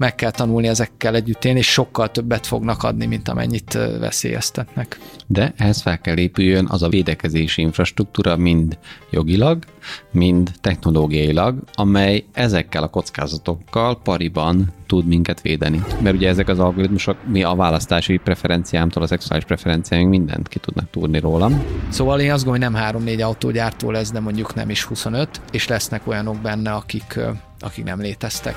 meg kell tanulni ezekkel együtt élni, és sokkal többet fognak adni, mint amennyit veszélyeztetnek. De ehhez fel kell épüljön az a védekezési infrastruktúra mind jogilag, mind technológiailag, amely ezekkel a kockázatokkal pariban tud minket védeni. Mert ugye ezek az algoritmusok, mi a választási preferenciámtól, a szexuális preferenciáink mindent ki tudnak tudni rólam. Szóval én azt gondolom, hogy nem 3-4 autógyártó lesz, de mondjuk nem is 25, és lesznek olyanok benne, akik, akik nem léteztek.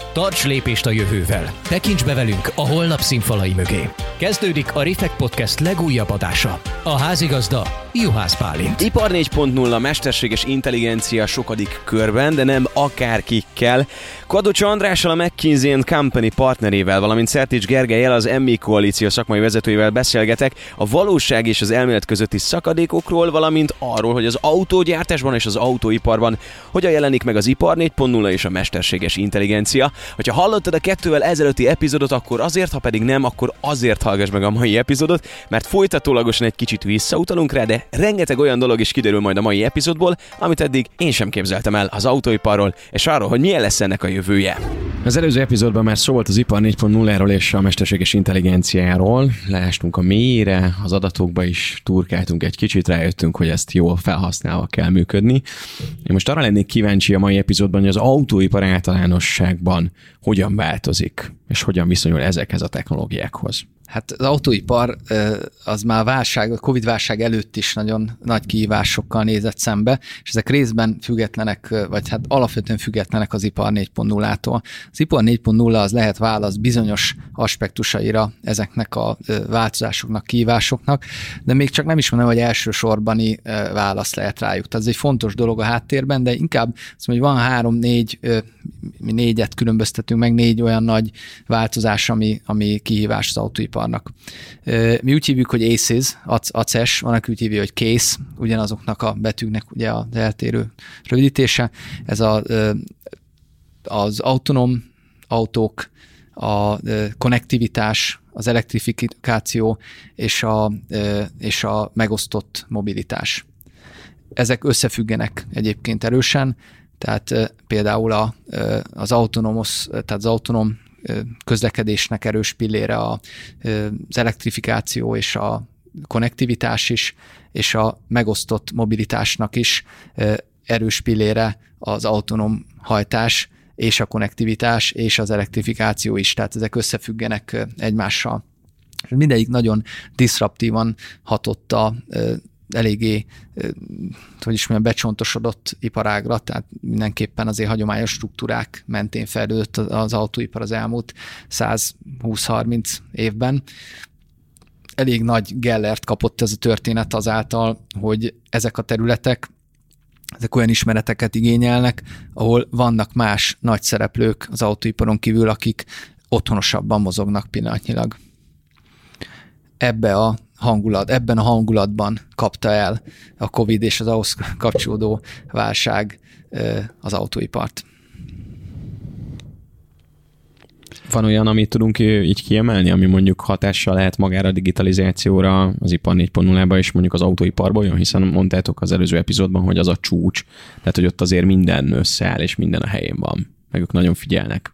Tarts lépést a jövővel. Tekints be velünk a holnap színfalai mögé. Kezdődik a Refekt Podcast legújabb adása. A házigazda Juhász Pálint. Ipar 4.0 mesterséges intelligencia sokadik körben, de nem akárkikkel. Kadocs Andrással a McKinsey Company partnerével, valamint Szertics Gergelyel az MI koalíció szakmai vezetőivel beszélgetek a valóság és az elmélet közötti szakadékokról, valamint arról, hogy az autógyártásban és az autóiparban hogyan jelenik meg az Ipar 4.0 és a mesterséges intelligencia. Hogyha hallottad a kettővel ezelőtti epizódot, akkor azért, ha pedig nem, akkor azért hallgass meg a mai epizódot, mert folytatólagosan egy kicsit visszautalunk rá, de rengeteg olyan dolog is kiderül majd a mai epizódból, amit eddig én sem képzeltem el az autóiparról, és arról, hogy milyen lesz ennek a jövője. Az előző epizódban már szólt az ipar 4.0-ról és a mesterséges intelligenciáról. Leástunk a mélyre, az adatokba is turkáltunk egy kicsit, rájöttünk, hogy ezt jól felhasználva kell működni. Én most arra lennék kíváncsi a mai epizódban, hogy az autóipar általánosságban hogyan változik, és hogyan viszonyul ezekhez a technológiákhoz. Hát az autóipar az már válság, a Covid válság előtt is nagyon nagy kihívásokkal nézett szembe, és ezek részben függetlenek, vagy hát alapvetően függetlenek az ipar 4.0-tól. Az ipar 4.0 az lehet válasz bizonyos aspektusaira ezeknek a változásoknak, kihívásoknak, de még csak nem is mondom, hogy elsősorbani válasz lehet rájuk. Tehát ez egy fontos dolog a háttérben, de inkább azt mondom, hogy van három-négy, mi négyet különböztetünk meg, négy olyan nagy változás, ami, ami kihívás az autóipar iparnak. Mi úgy hívjuk, hogy ACES, ACES, van, aki úgy hívja, hogy CASE, ugyanazoknak a betűknek ugye az eltérő rövidítése. Ez a, az autonóm autók, a konnektivitás, az elektrifikáció és a, és a megosztott mobilitás. Ezek összefüggenek egyébként erősen, tehát például a, az autonómos, tehát az autonóm közlekedésnek erős pillére az elektrifikáció és a konnektivitás is, és a megosztott mobilitásnak is erős pillére az autonóm hajtás, és a konnektivitás, és az elektrifikáció is, tehát ezek összefüggenek egymással. Mindegyik nagyon diszraptívan hatott a eléggé, hogy is mondjam, becsontosodott iparágra, tehát mindenképpen azért hagyományos struktúrák mentén fejlődött az autóipar az elmúlt 120-30 évben. Elég nagy gellert kapott ez a történet azáltal, hogy ezek a területek ezek olyan ismereteket igényelnek, ahol vannak más nagy szereplők az autóiparon kívül, akik otthonosabban mozognak pillanatnyilag. Ebbe a hangulat, ebben a hangulatban kapta el a Covid és az ahhoz kapcsolódó válság az autóipart. Van olyan, amit tudunk így kiemelni, ami mondjuk hatással lehet magára a digitalizációra, az ipar 4.0-ba és mondjuk az autóiparban, olyan, hiszen mondtátok az előző epizódban, hogy az a csúcs, tehát hogy ott azért minden összeáll és minden a helyén van, meg ők nagyon figyelnek.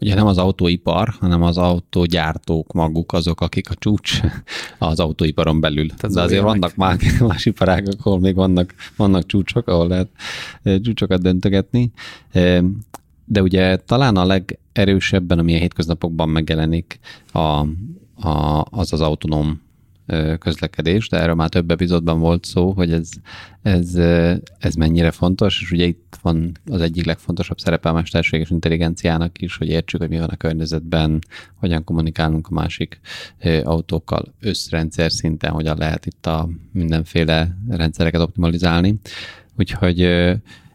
Ugye nem az autóipar, hanem az autógyártók maguk azok, akik a csúcs az autóiparon belül. Tehát De azért vannak már más iparágok, ahol még vannak, vannak csúcsok, ahol lehet eh, csúcsokat döntögetni. Eh, de ugye talán a legerősebben, ami a hétköznapokban megjelenik, a, a, az az autonóm közlekedés, de erről már több epizódban volt szó, hogy ez, ez, ez mennyire fontos, és ugye itt van az egyik legfontosabb szerepe a mesterséges intelligenciának is, hogy értsük, hogy mi van a környezetben, hogyan kommunikálunk a másik autókkal összrendszer szinten, hogyan lehet itt a mindenféle rendszereket optimalizálni. Úgyhogy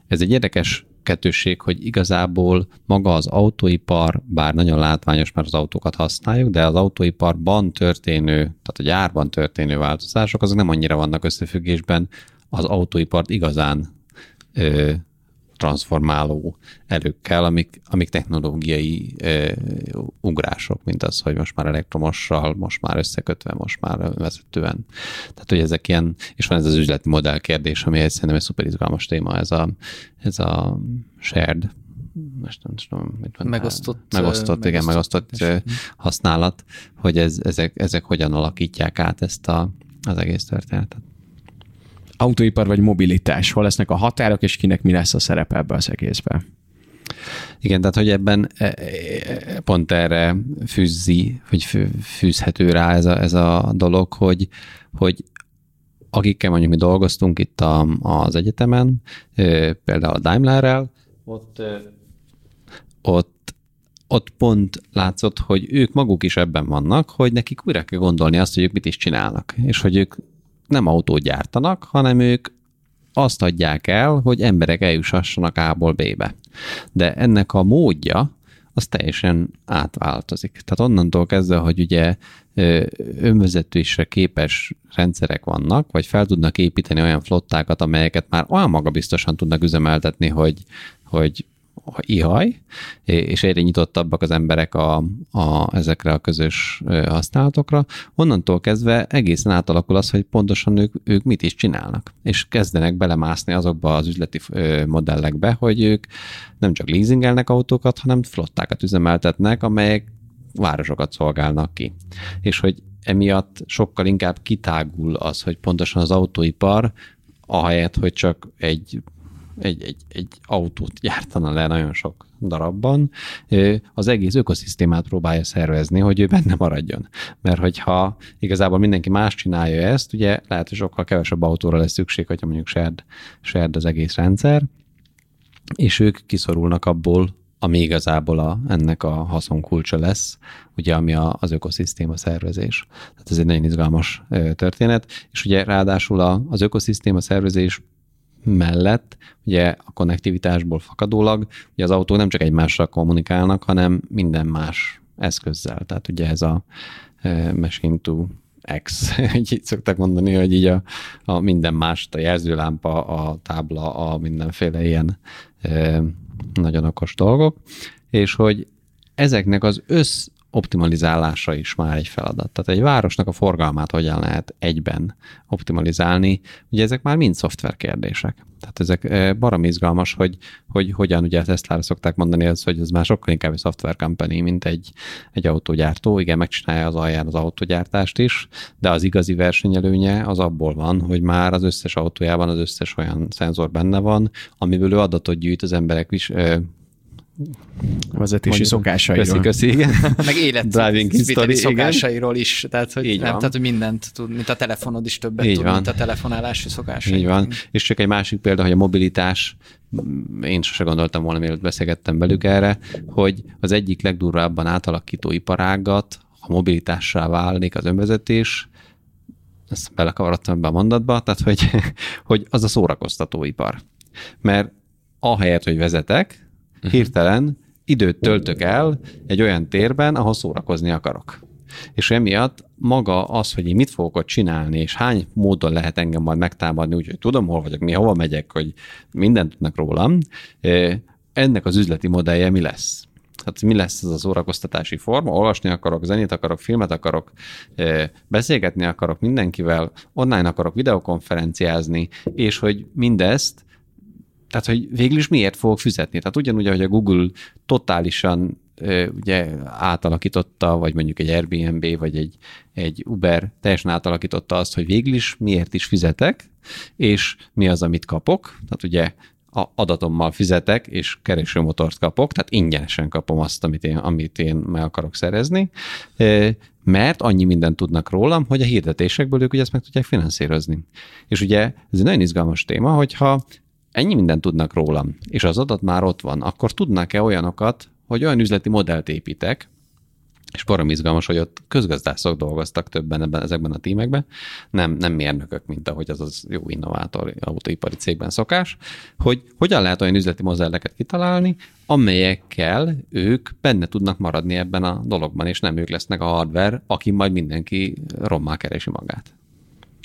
ez egy érdekes kettősség, hogy igazából maga az autóipar, bár nagyon látványos, mert az autókat használjuk, de az autóiparban történő, tehát a gyárban történő változások, azok nem annyira vannak összefüggésben az autóipart igazán ö, transformáló erőkkel, amik, amik technológiai ö, ugrások, mint az, hogy most már elektromossal, most már összekötve, most már vezetően. Tehát, hogy ezek ilyen, és van ez az üzleti modell kérdés, ami egy szerintem egy szuper izgalmas téma, ez a, ez a shared most nem tudom, mit mondtál. Megosztott. Megosztott, igen, megosztott megosztott használat, hogy ez, ezek, ezek hogyan alakítják át ezt a, az egész történetet autóipar vagy mobilitás, hol lesznek a határok, és kinek mi lesz a szerepe ebbe az egészben? Igen, tehát hogy ebben e, e, pont erre fűzi, vagy fűzhető rá ez a, ez a dolog, hogy, hogy akikkel mondjuk mi dolgoztunk itt a, az egyetemen, például a Daimlerrel, ott, ott, ott pont látszott, hogy ők maguk is ebben vannak, hogy nekik újra kell gondolni azt, hogy ők mit is csinálnak, és hogy ők nem autót gyártanak, hanem ők azt adják el, hogy emberek eljussassanak A-ból B-be. De ennek a módja, az teljesen átváltozik. Tehát onnantól kezdve, hogy ugye önvezetésre képes rendszerek vannak, vagy fel tudnak építeni olyan flottákat, amelyeket már olyan magabiztosan tudnak üzemeltetni, hogy, hogy ihaj, és egyre nyitottabbak az emberek a, a, ezekre a közös használatokra, onnantól kezdve egészen átalakul az, hogy pontosan ők, ők mit is csinálnak, és kezdenek belemászni azokba az üzleti modellekbe, hogy ők nem csak leasingelnek autókat, hanem flottákat üzemeltetnek, amelyek városokat szolgálnak ki. És hogy emiatt sokkal inkább kitágul az, hogy pontosan az autóipar, ahelyett, hogy csak egy egy, egy, egy autót gyártana le nagyon sok darabban, az egész ökoszisztémát próbálja szervezni, hogy ő benne maradjon. Mert hogyha igazából mindenki más csinálja ezt, ugye lehet, hogy sokkal kevesebb autóra lesz szükség, hogyha mondjuk shared, shared az egész rendszer, és ők kiszorulnak abból, ami igazából a, ennek a haszonkulcsa lesz, ugye ami a, az ökoszisztéma szervezés. Tehát ez egy nagyon izgalmas történet, és ugye ráadásul a, az ökoszisztéma szervezés mellett, ugye a konnektivitásból fakadólag, ugye az autók nem csak egymással kommunikálnak, hanem minden más eszközzel. Tehát ugye ez a e, machine to X, így szokták mondani, hogy így a, a minden más, a jelzőlámpa, a tábla, a mindenféle ilyen e, nagyon okos dolgok, és hogy ezeknek az össz optimalizálása is már egy feladat. Tehát egy városnak a forgalmát hogyan lehet egyben optimalizálni, ugye ezek már mind szoftver kérdések. Tehát ezek eh, barom izgalmas, hogy, hogy hogyan ugye a Tesla-ra szokták mondani, az, hogy ez már sokkal inkább egy software company, mint egy, egy autógyártó. Igen, megcsinálja az alján az autógyártást is, de az igazi versenyelőnye az abból van, hogy már az összes autójában az összes olyan szenzor benne van, amiből ő adatot gyűjt az emberek is, eh, vezetési Mondjuk, szokásairól. Köszi, köszi, igen. Meg élet Driving history, szokásairól igen. is, tehát hogy, Így nem, van. tehát, hogy mindent tud, mint a telefonod is többet Így tud, van. mint a telefonálási szokásai. Így van. És csak egy másik példa, hogy a mobilitás, én sose gondoltam volna, mielőtt beszélgettem velük erre, hogy az egyik legdurvábban átalakító iparágat, ha mobilitássá válnék az önvezetés, ezt belekavarodtam ebbe a mondatba, tehát hogy, hogy az a szórakoztatóipar. Mert ahelyett, hogy vezetek. Hirtelen időt töltök el egy olyan térben, ahol szórakozni akarok. És emiatt maga az, hogy én mit fogok ott csinálni, és hány módon lehet engem majd megtámadni, úgyhogy tudom, hol vagyok, mi hova megyek, hogy mindent tudnak rólam, ennek az üzleti modellje mi lesz? Hát mi lesz ez az szórakoztatási forma? Olvasni akarok, zenét akarok, filmet akarok, beszélgetni akarok mindenkivel, online akarok videokonferenciázni, és hogy mindezt tehát, hogy végül is miért fogok fizetni? Tehát ugyanúgy, ahogy a Google totálisan ugye átalakította, vagy mondjuk egy Airbnb, vagy egy, egy Uber teljesen átalakította azt, hogy végül is miért is fizetek, és mi az, amit kapok. Tehát ugye a adatommal fizetek, és keresőmotort kapok, tehát ingyenesen kapom azt, amit én, amit én meg akarok szerezni, mert annyi mindent tudnak rólam, hogy a hirdetésekből ők ugye ezt meg tudják finanszírozni. És ugye ez egy nagyon izgalmas téma, hogyha ennyi mindent tudnak rólam, és az adat már ott van, akkor tudnak-e olyanokat, hogy olyan üzleti modellt építek, és barom izgalmas, hogy ott közgazdászok dolgoztak többen ebben, ezekben a tímekben, nem, nem mérnökök, mint ahogy az az jó innovátor autóipari cégben szokás, hogy hogyan lehet olyan üzleti modelleket kitalálni, amelyekkel ők benne tudnak maradni ebben a dologban, és nem ők lesznek a hardware, aki majd mindenki rommá keresi magát.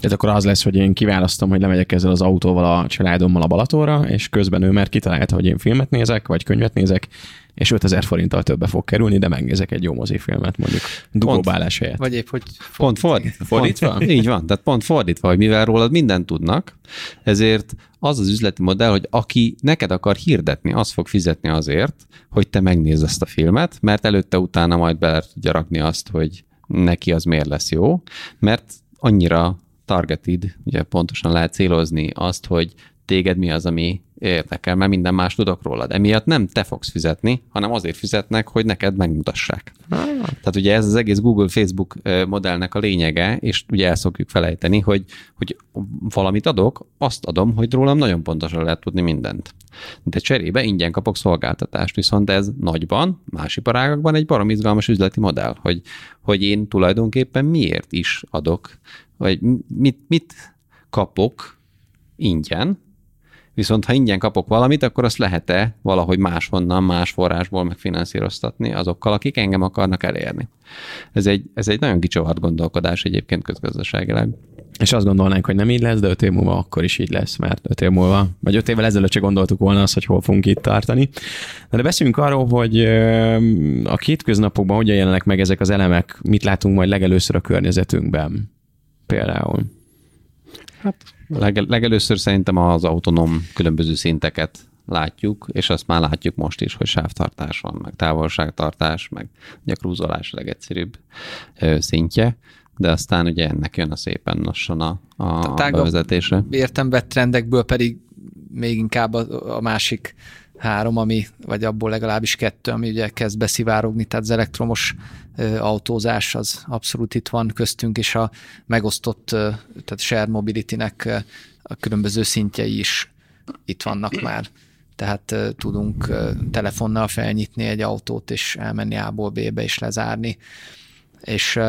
Tehát akkor az lesz, hogy én kiválasztom, hogy lemegyek ezzel az autóval a családommal a Balatóra, és közben ő már kitalálta, hogy én filmet nézek, vagy könyvet nézek, és 5000 forinttal többe fog kerülni, de megnézek egy jó mozifilmet mondjuk dugóbálás helyett. Vagy épp, hogy pont fordítva. fordítva? Pont, így van, tehát pont fordítva, hogy mivel rólad mindent tudnak, ezért az az üzleti modell, hogy aki neked akar hirdetni, az fog fizetni azért, hogy te megnézd ezt a filmet, mert előtte-utána majd bele tudja rakni azt, hogy neki az miért lesz jó, mert annyira targeted, ugye pontosan lehet célozni azt, hogy téged mi az, ami érdekel, mert minden más tudok rólad. Emiatt nem te fogsz fizetni, hanem azért fizetnek, hogy neked megmutassák. Tehát ugye ez az egész Google, Facebook modellnek a lényege, és ugye el szokjuk felejteni, hogy, hogy valamit adok, azt adom, hogy rólam nagyon pontosan lehet tudni mindent. De cserébe ingyen kapok szolgáltatást, viszont ez nagyban, más iparágakban egy barom izgalmas üzleti modell, hogy, hogy én tulajdonképpen miért is adok, vagy mit, mit kapok ingyen, Viszont ha ingyen kapok valamit, akkor azt lehet-e valahogy máshonnan, más forrásból megfinanszíroztatni azokkal, akik engem akarnak elérni. Ez egy, ez egy nagyon kicsavart gondolkodás egyébként közgazdaságilag. És azt gondolnánk, hogy nem így lesz, de öt év múlva akkor is így lesz, mert öt év múlva, vagy öt évvel ezelőtt csak gondoltuk volna azt, hogy hol fogunk itt tartani. De, beszéljünk arról, hogy a kétköznapokban hogyan jelennek meg ezek az elemek, mit látunk majd legelőször a környezetünkben például. Hát Leg, legelőször szerintem az autonóm különböző szinteket látjuk, és azt már látjuk most is, hogy sávtartás van, meg távolságtartás, meg ugye a krúzolás a legegyszerűbb ö, szintje, de aztán ugye ennek jön a szépen lassan a, a, a bevezetése. vett trendekből pedig még inkább a, a másik három, ami, vagy abból legalábbis kettő, ami ugye kezd beszivárogni, tehát az elektromos autózás az abszolút itt van köztünk, és a megosztott, tehát share mobility-nek a különböző szintjei is itt vannak már. Tehát tudunk telefonnal felnyitni egy autót, és elmenni A-ból B-be, és lezárni. És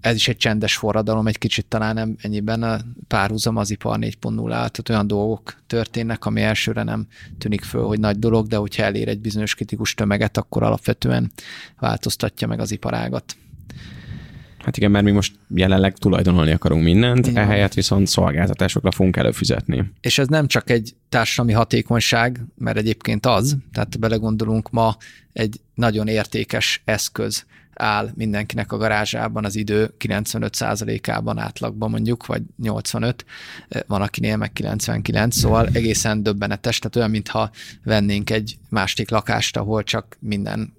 ez is egy csendes forradalom, egy kicsit talán nem ennyiben a párhuzam az ipar 4.0 tehát olyan dolgok történnek, ami elsőre nem tűnik föl, hogy nagy dolog, de hogyha elér egy bizonyos kritikus tömeget, akkor alapvetően változtatja meg az iparágat. Hát igen, mert mi most jelenleg tulajdonolni akarunk mindent, igen. ehelyett viszont szolgáltatásokra fogunk előfizetni. És ez nem csak egy társadalmi hatékonyság, mert egyébként az, tehát belegondolunk ma egy nagyon értékes eszköz áll mindenkinek a garázsában az idő 95%-ában átlagban mondjuk, vagy 85, van akinél meg 99, szóval egészen döbbenetes, tehát olyan, mintha vennénk egy másik lakást, ahol csak minden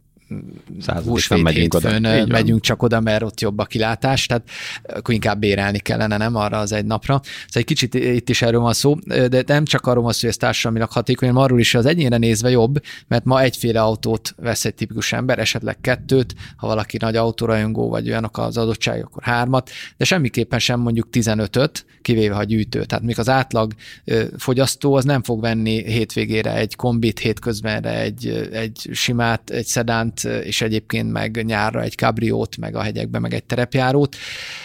húsvét megyünk hétfőn oda. megyünk csak oda, mert ott jobb a kilátás, tehát akkor inkább bérelni kellene, nem arra az egy napra. Szóval egy kicsit itt is erről van szó, de nem csak arról van szó, hogy ez társadalmilag hatékony, hanem arról is, hogy az egyénre nézve jobb, mert ma egyféle autót vesz egy tipikus ember, esetleg kettőt, ha valaki nagy autórajongó, vagy olyanok az adottság, akkor hármat, de semmiképpen sem mondjuk 15-öt, kivéve ha gyűjtő. Tehát még az átlag fogyasztó az nem fog venni hétvégére egy kombit, hétközbenre egy, egy simát, egy szedánt, és egyébként meg nyárra egy kabriót, meg a hegyekbe, meg egy terepjárót,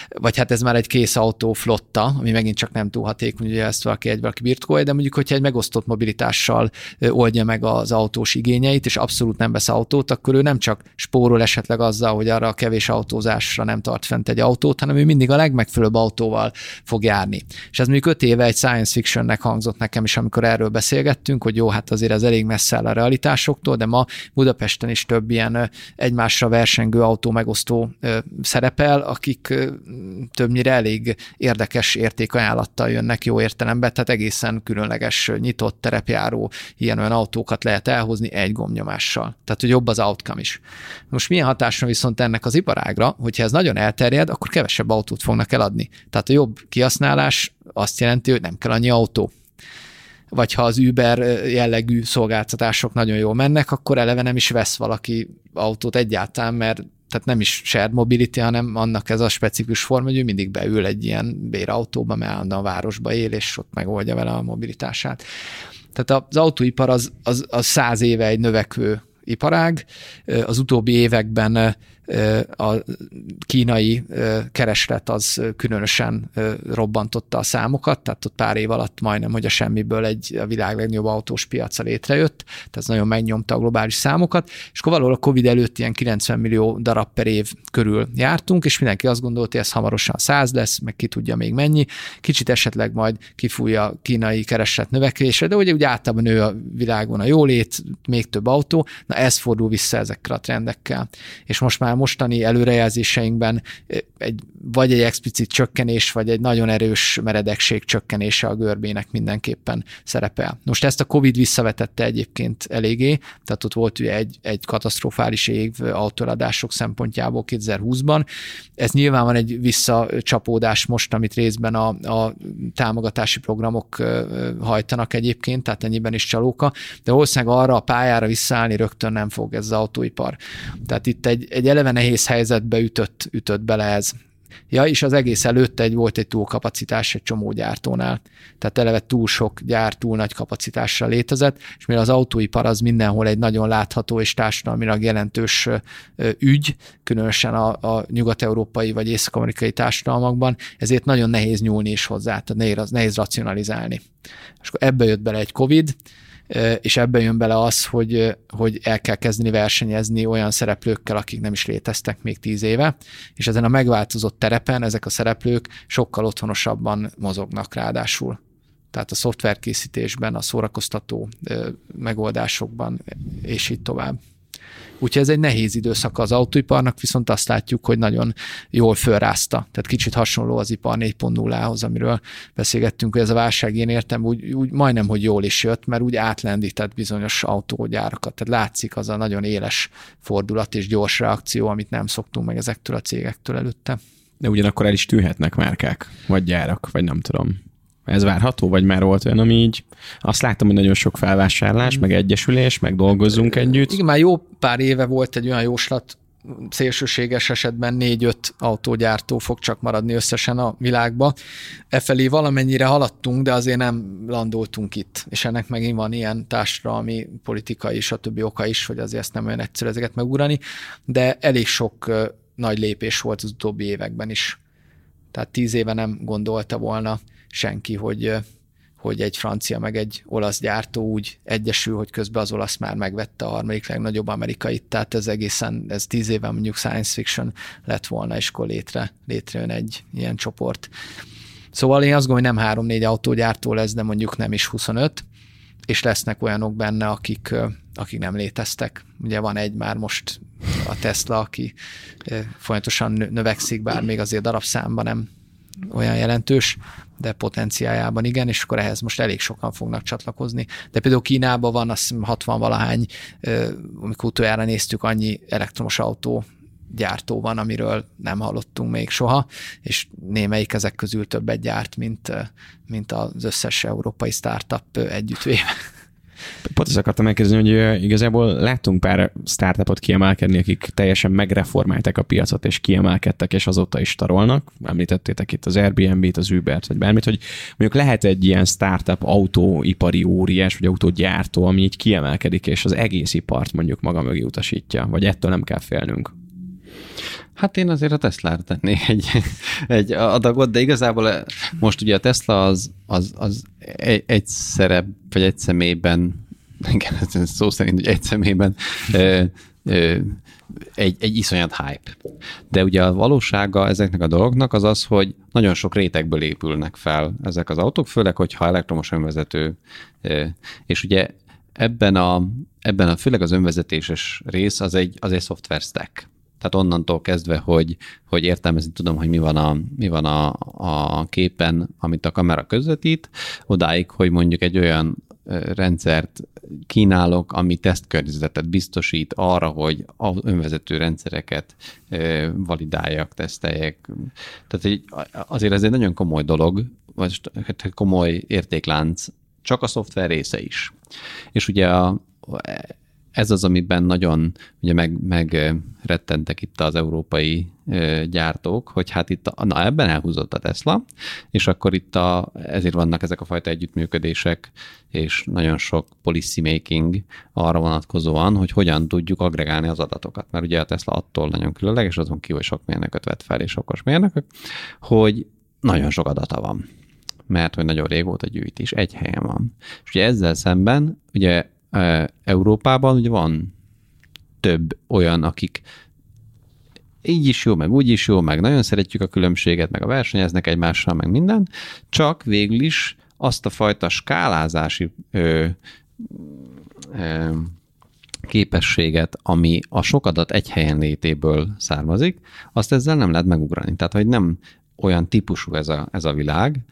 vagy hát ez már egy kész autó flotta, ami megint csak nem túl hatékony, ugye ezt valaki egy valaki birtkolja, de mondjuk, hogyha egy megosztott mobilitással oldja meg az autós igényeit, és abszolút nem vesz autót, akkor ő nem csak spórol esetleg azzal, hogy arra a kevés autózásra nem tart fent egy autót, hanem ő mindig a legmegfelelőbb autóval fog járni. És ez mondjuk öt éve egy science fictionnek hangzott nekem is, amikor erről beszélgettünk, hogy jó, hát azért ez elég messze áll a realitásoktól, de ma Budapesten is több ilyen ilyen egymásra versengő autó megosztó szerepel, akik többnyire elég érdekes értékajánlattal jönnek jó értelemben, tehát egészen különleges nyitott terepjáró ilyen olyan autókat lehet elhozni egy gombnyomással. Tehát, hogy jobb az outcome is. Most milyen hatása viszont ennek az iparágra, hogyha ez nagyon elterjed, akkor kevesebb autót fognak eladni. Tehát a jobb kihasználás azt jelenti, hogy nem kell annyi autó vagy ha az Uber jellegű szolgáltatások nagyon jól mennek, akkor eleve nem is vesz valaki autót egyáltalán, mert tehát nem is shared mobility, hanem annak ez a specifikus forma, hogy ő mindig beül egy ilyen bérautóba, mert a városba él, és ott megoldja vele a mobilitását. Tehát az autóipar az, az, az száz éve egy növekvő iparág. Az utóbbi években a kínai kereslet az különösen robbantotta a számokat, tehát ott pár év alatt majdnem, hogy a semmiből egy a világ legnagyobb autós piaca létrejött, tehát ez nagyon megnyomta a globális számokat, és akkor valahol a Covid előtt ilyen 90 millió darab per év körül jártunk, és mindenki azt gondolta, hogy ez hamarosan 100 lesz, meg ki tudja még mennyi. Kicsit esetleg majd kifújja a kínai kereslet növekvése, de ugye úgy általában nő a világon a jólét, még több autó, na ez fordul vissza ezekkel a trendekkel. És most már mostani előrejelzéseinkben egy, vagy egy explicit csökkenés, vagy egy nagyon erős meredekség csökkenése a görbének mindenképpen szerepel. Most ezt a Covid visszavetette egyébként eléggé, tehát ott volt ugye egy, egy katasztrofális év autóadások szempontjából 2020-ban. Ez nyilván van egy visszacsapódás most, amit részben a, a támogatási programok hajtanak egyébként, tehát ennyiben is csalóka, de valószínűleg arra a pályára visszaállni rögtön nem fog ez az autóipar. Tehát itt egy, egy eleve nehéz helyzetbe ütött, ütött bele ez. Ja, és az egész előtt egy volt egy túlkapacitás egy csomó gyártónál. Tehát eleve túl sok gyár, túl nagy kapacitással létezett, és mivel az autóipar az mindenhol egy nagyon látható és társadalmilag jelentős ügy, különösen a, a nyugat-európai vagy észak-amerikai társadalmakban, ezért nagyon nehéz nyúlni is hozzá, tehát nehéz, nehéz racionalizálni. És akkor ebbe jött bele egy COVID, és ebben jön bele az, hogy, hogy el kell kezdeni versenyezni olyan szereplőkkel, akik nem is léteztek még tíz éve, és ezen a megváltozott terepen ezek a szereplők sokkal otthonosabban mozognak ráadásul. Tehát a szoftverkészítésben, a szórakoztató megoldásokban, és így tovább. Úgyhogy ez egy nehéz időszak az autóiparnak, viszont azt látjuk, hogy nagyon jól fölrázta. Tehát kicsit hasonló az ipar 4.0-hoz, amiről beszélgettünk, hogy ez a válság én értem, úgy, úgy majdnem, hogy jól is jött, mert úgy átlendített bizonyos autógyárakat. Tehát látszik az a nagyon éles fordulat és gyors reakció, amit nem szoktunk meg ezektől a cégektől előtte. De ugyanakkor el is tűhetnek márkák, vagy gyárak, vagy nem tudom. Ez várható, vagy már volt olyan, ami így azt láttam, hogy nagyon sok felvásárlás, meg egyesülés, meg dolgozzunk együtt. Igen, már jó pár éve volt egy olyan jóslat, szélsőséges esetben négy-öt autógyártó fog csak maradni összesen a világba. Efelé valamennyire haladtunk, de azért nem landoltunk itt. És ennek megint van ilyen társadalmi, politikai és a többi oka is, hogy azért ezt nem olyan egyszerű ezeket megugrani, de elég sok nagy lépés volt az utóbbi években is. Tehát tíz éve nem gondolta volna senki, hogy, hogy egy francia meg egy olasz gyártó úgy egyesül, hogy közben az olasz már megvette a harmadik legnagyobb amerikai, tehát ez egészen, ez tíz éve mondjuk science fiction lett volna, és akkor létre, létrejön egy ilyen csoport. Szóval én azt gondolom, hogy nem három-négy autógyártó lesz, de mondjuk nem is 25, és lesznek olyanok benne, akik, akik nem léteztek. Ugye van egy már most a Tesla, aki folyamatosan növekszik, bár még azért darabszámban nem olyan jelentős, de potenciájában igen, és akkor ehhez most elég sokan fognak csatlakozni. De például Kínában van azt 60 valahány, amikor utoljára néztük, annyi elektromos autó gyártó van, amiről nem hallottunk még soha, és némelyik ezek közül többet gyárt, mint, mint az összes európai startup együttvéve. Pont ezt akartam megkérdezni, hogy igazából láttunk pár startupot kiemelkedni, akik teljesen megreformálták a piacot, és kiemelkedtek, és azóta is tarolnak. Említettétek itt az Airbnb-t, az Uber-t, vagy bármit, hogy mondjuk lehet egy ilyen startup autóipari óriás, vagy autógyártó, ami így kiemelkedik, és az egész ipart mondjuk maga mögé utasítja, vagy ettől nem kell félnünk. Hát én azért a Tesla-ra tennék egy, egy adagot, de igazából most ugye a Tesla az, az, az egy, egy szerep, vagy egy személyben, igen, szó szerint, hogy egy személyben ö, ö, egy, egy iszonyat hype. De ugye a valósága ezeknek a dolgoknak az az, hogy nagyon sok rétegből épülnek fel ezek az autók, főleg, hogyha elektromos önvezető, és ugye ebben a, ebben a főleg az önvezetéses rész az egy, az egy software stack. Tehát onnantól kezdve, hogy, hogy értelmezni tudom, hogy mi van, a, mi van a, a képen, amit a kamera közvetít, odáig, hogy mondjuk egy olyan rendszert kínálok, ami tesztkörnyezetet biztosít arra, hogy az önvezető rendszereket validáljak, teszteljek. Tehát azért ez egy nagyon komoly dolog, vagy hát komoly értéklánc, csak a szoftver része is. És ugye a, ez az, amiben nagyon ugye meg, meg rettentek itt az európai gyártók, hogy hát itt, a, na ebben elhúzott a Tesla, és akkor itt a, ezért vannak ezek a fajta együttműködések, és nagyon sok policy making arra vonatkozóan, hogy hogyan tudjuk agregálni az adatokat. Mert ugye a Tesla attól nagyon különleges, azon kívül sok mérnököt vett fel, és okos mérnökök, hogy nagyon sok adata van mert hogy nagyon régóta gyűjt, és egy helyen van. És ugye ezzel szemben, ugye Európában ugye van több olyan, akik így is jó, meg úgy is jó, meg nagyon szeretjük a különbséget, meg a versenyeznek egymással, meg minden, csak végül is azt a fajta skálázási ö, ö, képességet, ami a sok adat egy helyen létéből származik, azt ezzel nem lehet megugrani. Tehát, hogy nem olyan típusú ez a, ez a világ,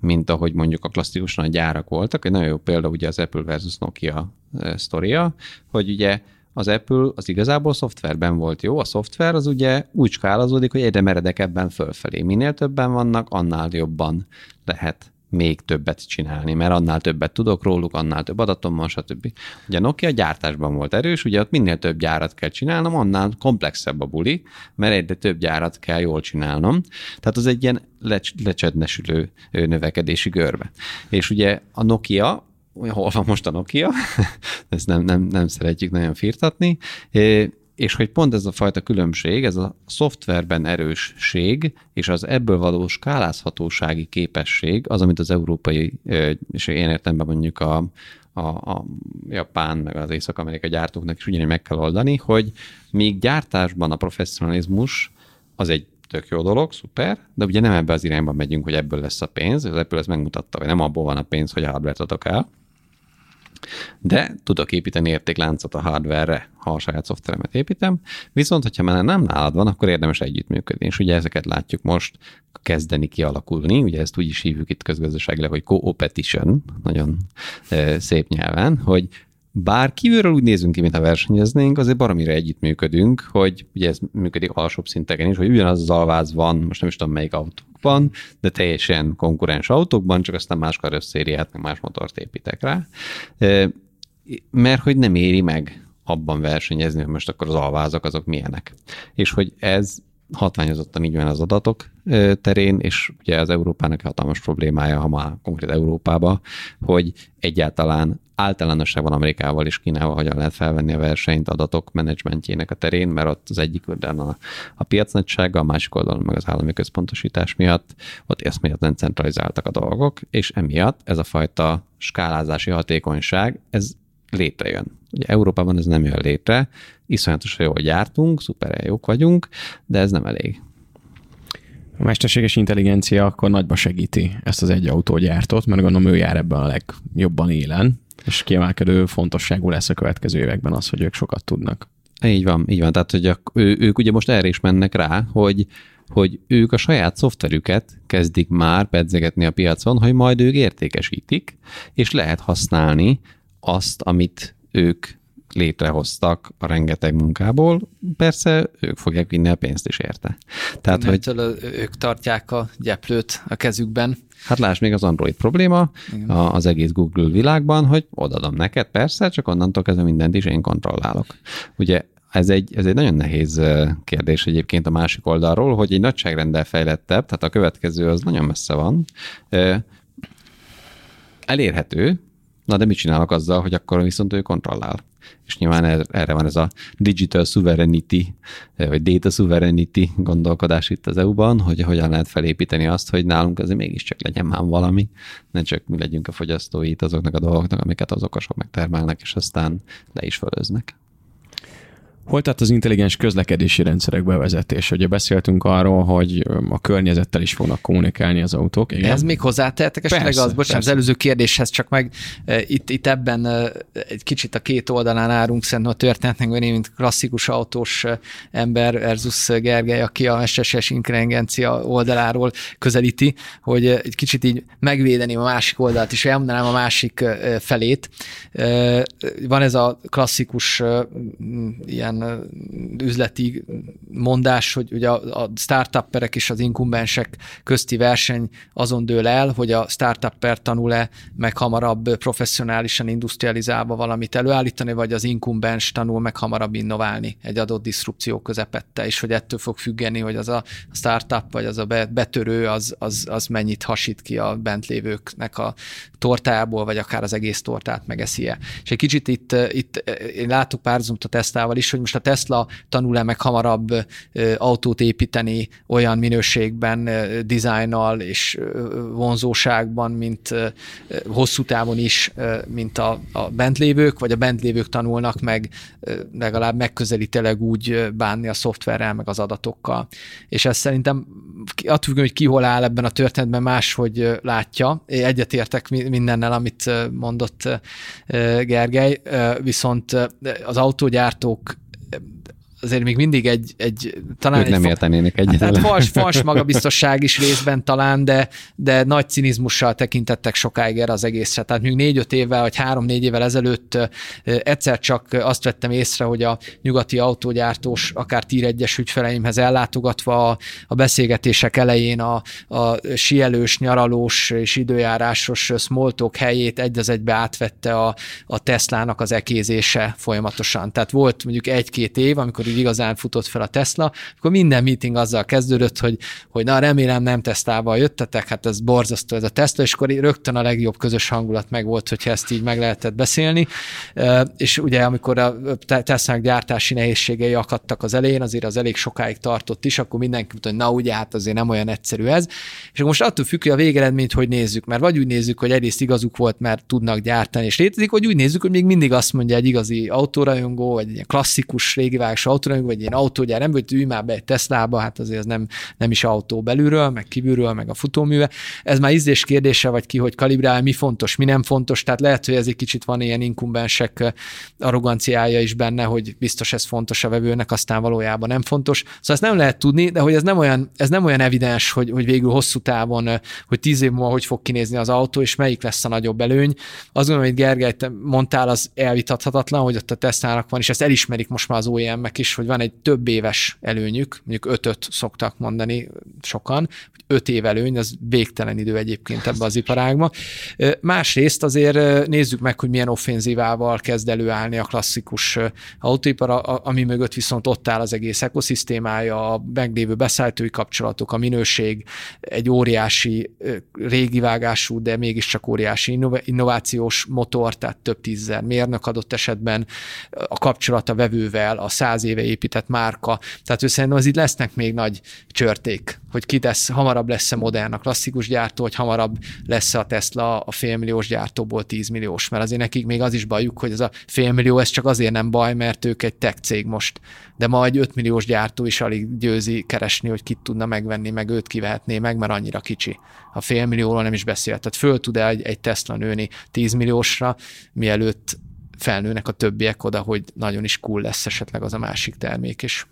mint ahogy mondjuk a klasszikusan a gyárak voltak. Egy nagyon jó példa ugye az Apple versus Nokia sztoria, hogy ugye az Apple az igazából szoftverben volt jó, a szoftver az ugye úgy skálazódik, hogy egyre meredekebben fölfelé. Minél többen vannak, annál jobban lehet még többet csinálni, mert annál többet tudok róluk, annál több adatom van, stb. Ugye a Nokia gyártásban volt erős, ugye ott minél több gyárat kell csinálnom, annál komplexebb a buli, mert egyre több gyárat kell jól csinálnom. Tehát az egy ilyen lecs- lecsednesülő növekedési görbe. És ugye a Nokia hol van most a Nokia, ezt nem, nem, nem szeretjük nagyon firtatni, és hogy pont ez a fajta különbség, ez a szoftverben erősség, és az ebből való skálázhatósági képesség, az, amit az európai, és én értemben mondjuk a, a, a japán, meg az észak-amerika gyártóknak is ugyanígy meg kell oldani, hogy még gyártásban a professzionalizmus az egy tök jó dolog, szuper, de ugye nem ebbe az irányba megyünk, hogy ebből lesz a pénz, az ebből ez megmutatta, hogy nem abból van a pénz, hogy hardware adok el, de tudok építeni értékláncot a hardware-re, ha a saját szoftveremet építem, viszont hogyha már nem nálad van, akkor érdemes együttműködni, és ugye ezeket látjuk most kezdeni kialakulni, ugye ezt úgy is hívjuk itt közgazdaságilag, hogy co-opetition, nagyon szép nyelven, hogy bár kívülről úgy nézünk ki, mintha versenyeznénk, azért baromira együttműködünk, hogy ugye ez működik alsóbb szinteken is, hogy ugyanaz az alváz van, most nem is tudom melyik autókban, de teljesen konkurens autókban, csak aztán más karosszériát, meg más motort építek rá. Mert hogy nem éri meg abban versenyezni, hogy most akkor az alvázak azok milyenek. És hogy ez hatványozottan így van az adatok terén, és ugye az Európának hatalmas problémája, ha már konkrét Európába, hogy egyáltalán általánosságban Amerikával és Kínával hogyan lehet felvenni a versenyt adatok menedzsmentjének a terén, mert ott az egyik oldalon a, a piacnagysága, a másik oldalon meg az állami központosítás miatt, ott nem centralizáltak a dolgok, és emiatt ez a fajta skálázási hatékonyság, ez létrejön. Ugye Európában ez nem jön létre, iszonyatosan jól gyártunk, szuper jók vagyunk, de ez nem elég. A mesterséges intelligencia akkor nagyba segíti ezt az egy autógyártót, mert gondolom ő jár ebben a legjobban élen, és kiemelkedő fontosságú lesz a következő években az, hogy ők sokat tudnak. Így van, így van. Tehát, hogy a, ő, ők ugye most erre is mennek rá, hogy hogy ők a saját szoftverüket kezdik már pedzegetni a piacon, hogy majd ők értékesítik, és lehet használni azt, amit ők létrehoztak a rengeteg munkából, persze ők fogják vinni a pénzt is érte. Tehát, hogy ők tartják a gyeplőt a kezükben. Hát lásd még az Android probléma Igen. az egész Google világban, hogy odaadom neked, persze, csak onnantól kezdve mindent is én kontrollálok. Ugye ez egy, ez egy nagyon nehéz kérdés egyébként a másik oldalról, hogy egy nagyságrendel fejlettebb, tehát a következő az nagyon messze van, elérhető, Na de mit csinálok azzal, hogy akkor viszont ő kontrollál? És nyilván erre van ez a digital sovereignty, vagy data sovereignty gondolkodás itt az EU-ban, hogy hogyan lehet felépíteni azt, hogy nálunk azért mégiscsak legyen már valami, ne csak mi legyünk a fogyasztói azoknak a dolgoknak, amiket az okosok megtermelnek, és aztán le is fölöznek. Hol tart az intelligens közlekedési rendszerek bevezetése? Ugye beszéltünk arról, hogy a környezettel is fognak kommunikálni az autók. Igen? Ez még hozzátehetek esetleg az, bocsánat, persze. az előző kérdéshez, csak meg e, itt, itt ebben e, egy kicsit a két oldalán állunk szerintem a történetnek, vagy én, mint klasszikus autós ember versus Gergely, aki a SSS intelligencia oldaláról közelíti, hogy egy kicsit így megvédeni a másik oldalt, és elmondanám a másik felét. Van ez a klasszikus ilyen üzleti mondás, hogy ugye a, a startupperek és az inkumbensek közti verseny azon dől el, hogy a startupper tanul-e meg hamarabb professzionálisan industrializálva valamit előállítani, vagy az inkumbens tanul meg hamarabb innoválni egy adott diszrupció közepette, és hogy ettől fog függeni, hogy az a startup vagy az a betörő az, az, az mennyit hasít ki a bent lévőknek a tortából, vagy akár az egész tortát megeszi-e. És egy kicsit itt, itt én látok párhuzamot a Teslával is, hogy most a Tesla tanul-e meg hamarabb autót építeni olyan minőségben, dizájnnal és vonzóságban, mint hosszú távon is, mint a, a bent lévők, vagy a bent lévők tanulnak meg legalább megközelíteleg úgy bánni a szoftverrel, meg az adatokkal. És ez szerintem attól hogy ki hol áll ebben a történetben, máshogy látja. Egyetértek mindennel, amit mondott Gergely, viszont az autógyártók azért még mindig egy, egy talán ők egy nem értenének egyet. Hát fals, fals magabiztosság is részben talán, de, de nagy cinizmussal tekintettek sokáig erre az egészre. Tehát még négy-öt évvel, vagy három-négy évvel ezelőtt egyszer csak azt vettem észre, hogy a nyugati autógyártós, akár tír egyes ügyfeleimhez ellátogatva a, a beszélgetések elején a, a sielős, nyaralós és időjárásos smoltok helyét egy az egybe átvette a, a Teslának az ekézése folyamatosan. Tehát volt mondjuk egy-két év, amikor így igazán futott fel a Tesla, akkor minden meeting azzal kezdődött, hogy, hogy na remélem nem Teslával jöttetek, hát ez borzasztó ez a Tesla, és akkor rögtön a legjobb közös hangulat meg volt, hogyha ezt így meg lehetett beszélni. És ugye amikor a tesla gyártási nehézségei akadtak az elején, azért az elég sokáig tartott is, akkor mindenki mondta, hogy na ugye, hát azért nem olyan egyszerű ez. És most attól függ, hogy a végeredményt hogy nézzük, mert vagy úgy nézzük, hogy egyrészt igazuk volt, mert tudnak gyártani és létezik, vagy úgy nézzük, hogy még mindig azt mondja egy igazi autórajongó, vagy egy klasszikus régi vágás autónak, vagy én autógyár, nem vagy ülj már be egy Teslába, hát azért ez nem, nem is autó belülről, meg kívülről, meg a futóműve. Ez már ízlés kérdése, vagy ki, hogy kalibrál, mi fontos, mi nem fontos, tehát lehet, hogy ez egy kicsit van ilyen inkumbensek arroganciája is benne, hogy biztos ez fontos a vevőnek, aztán valójában nem fontos. Szóval ezt nem lehet tudni, de hogy ez nem olyan, ez nem olyan evidens, hogy, hogy végül hosszú távon, hogy tíz év múlva hogy fog kinézni az autó, és melyik lesz a nagyobb előny. Az gondolom, Gergely, te mondtál, az elvitathatatlan, hogy ott a Teslának van, és ezt elismerik most már az OEM-ek is, hogy van egy több éves előnyük, mondjuk ötöt szoktak mondani sokan, hogy öt év előny, az végtelen idő egyébként ebbe az iparágba. Másrészt azért nézzük meg, hogy milyen offenzívával kezd előállni a klasszikus autóipar, ami mögött viszont ott áll az egész ekoszisztémája, a meglévő beszállítói kapcsolatok, a minőség, egy óriási régi vágású, de mégiscsak óriási innovációs motor, tehát több tízzer mérnök adott esetben, a kapcsolat a vevővel, a száz éve épített márka. Tehát ő szerintem az itt lesznek még nagy csörték, hogy ki tesz, hamarabb lesz-e modern a klasszikus gyártó, hogy hamarabb lesz a Tesla a félmilliós gyártóból 10 milliós, mert azért nekik még az is bajuk, hogy ez a félmillió, ez csak azért nem baj, mert ők egy tech cég most, de majd 5 milliós gyártó is alig győzi keresni, hogy kit tudna megvenni, meg őt kivehetné meg, mert annyira kicsi. A félmillióról nem is beszél. Tehát föl tud-e egy, egy Tesla nőni 10 milliósra, mielőtt felnőnek a többiek oda, hogy nagyon is cool lesz esetleg az a másik termék is.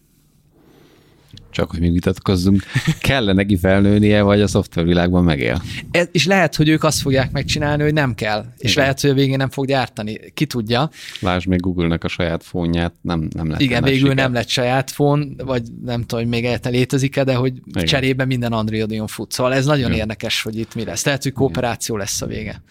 Csak hogy még vitatkozzunk, kell-e neki felnőnie, vagy a szoftvervilágban megél? Ez, és lehet, hogy ők azt fogják megcsinálni, hogy nem kell. És Igen. lehet, hogy a végén nem fog gyártani. Ki tudja. Lásd még Google-nek a saját fónját, nem, nem lett. Igen, végül nem lett saját fón, vagy nem tudom, hogy még egyáltalán létezik-e, de hogy Igen. cserébe minden Androidon fut. Szóval ez nagyon Igen. érdekes, hogy itt mi lesz. Lehet, hogy kooperáció lesz a vége.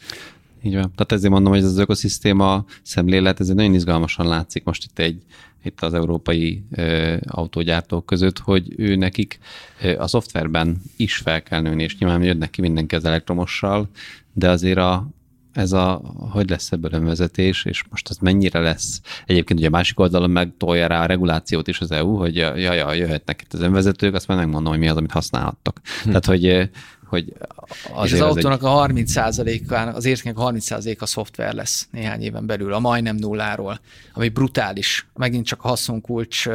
Így van. Tehát ezért mondom, hogy ez az ökoszisztéma szemlélet, ez nagyon izgalmasan látszik most itt egy itt az európai ö, autógyártók között, hogy ő nekik ö, a szoftverben is fel kell nőni, és nyilván jönnek ki mindenki az elektromossal, de azért a, ez a, hogy lesz ebből önvezetés, és most ez mennyire lesz. Egyébként ugye a másik oldalon meg tolja rá a regulációt is az EU, hogy jaj, jaj, jöhetnek itt az önvezetők, azt már megmondom, hogy mi az, amit használhattok. Hm. Tehát, hogy hogy és az autónak egy... a 30 án az értéknek a 30% a szoftver lesz néhány éven belül, a majdnem nulláról, ami brutális. Megint csak a haszonkulcs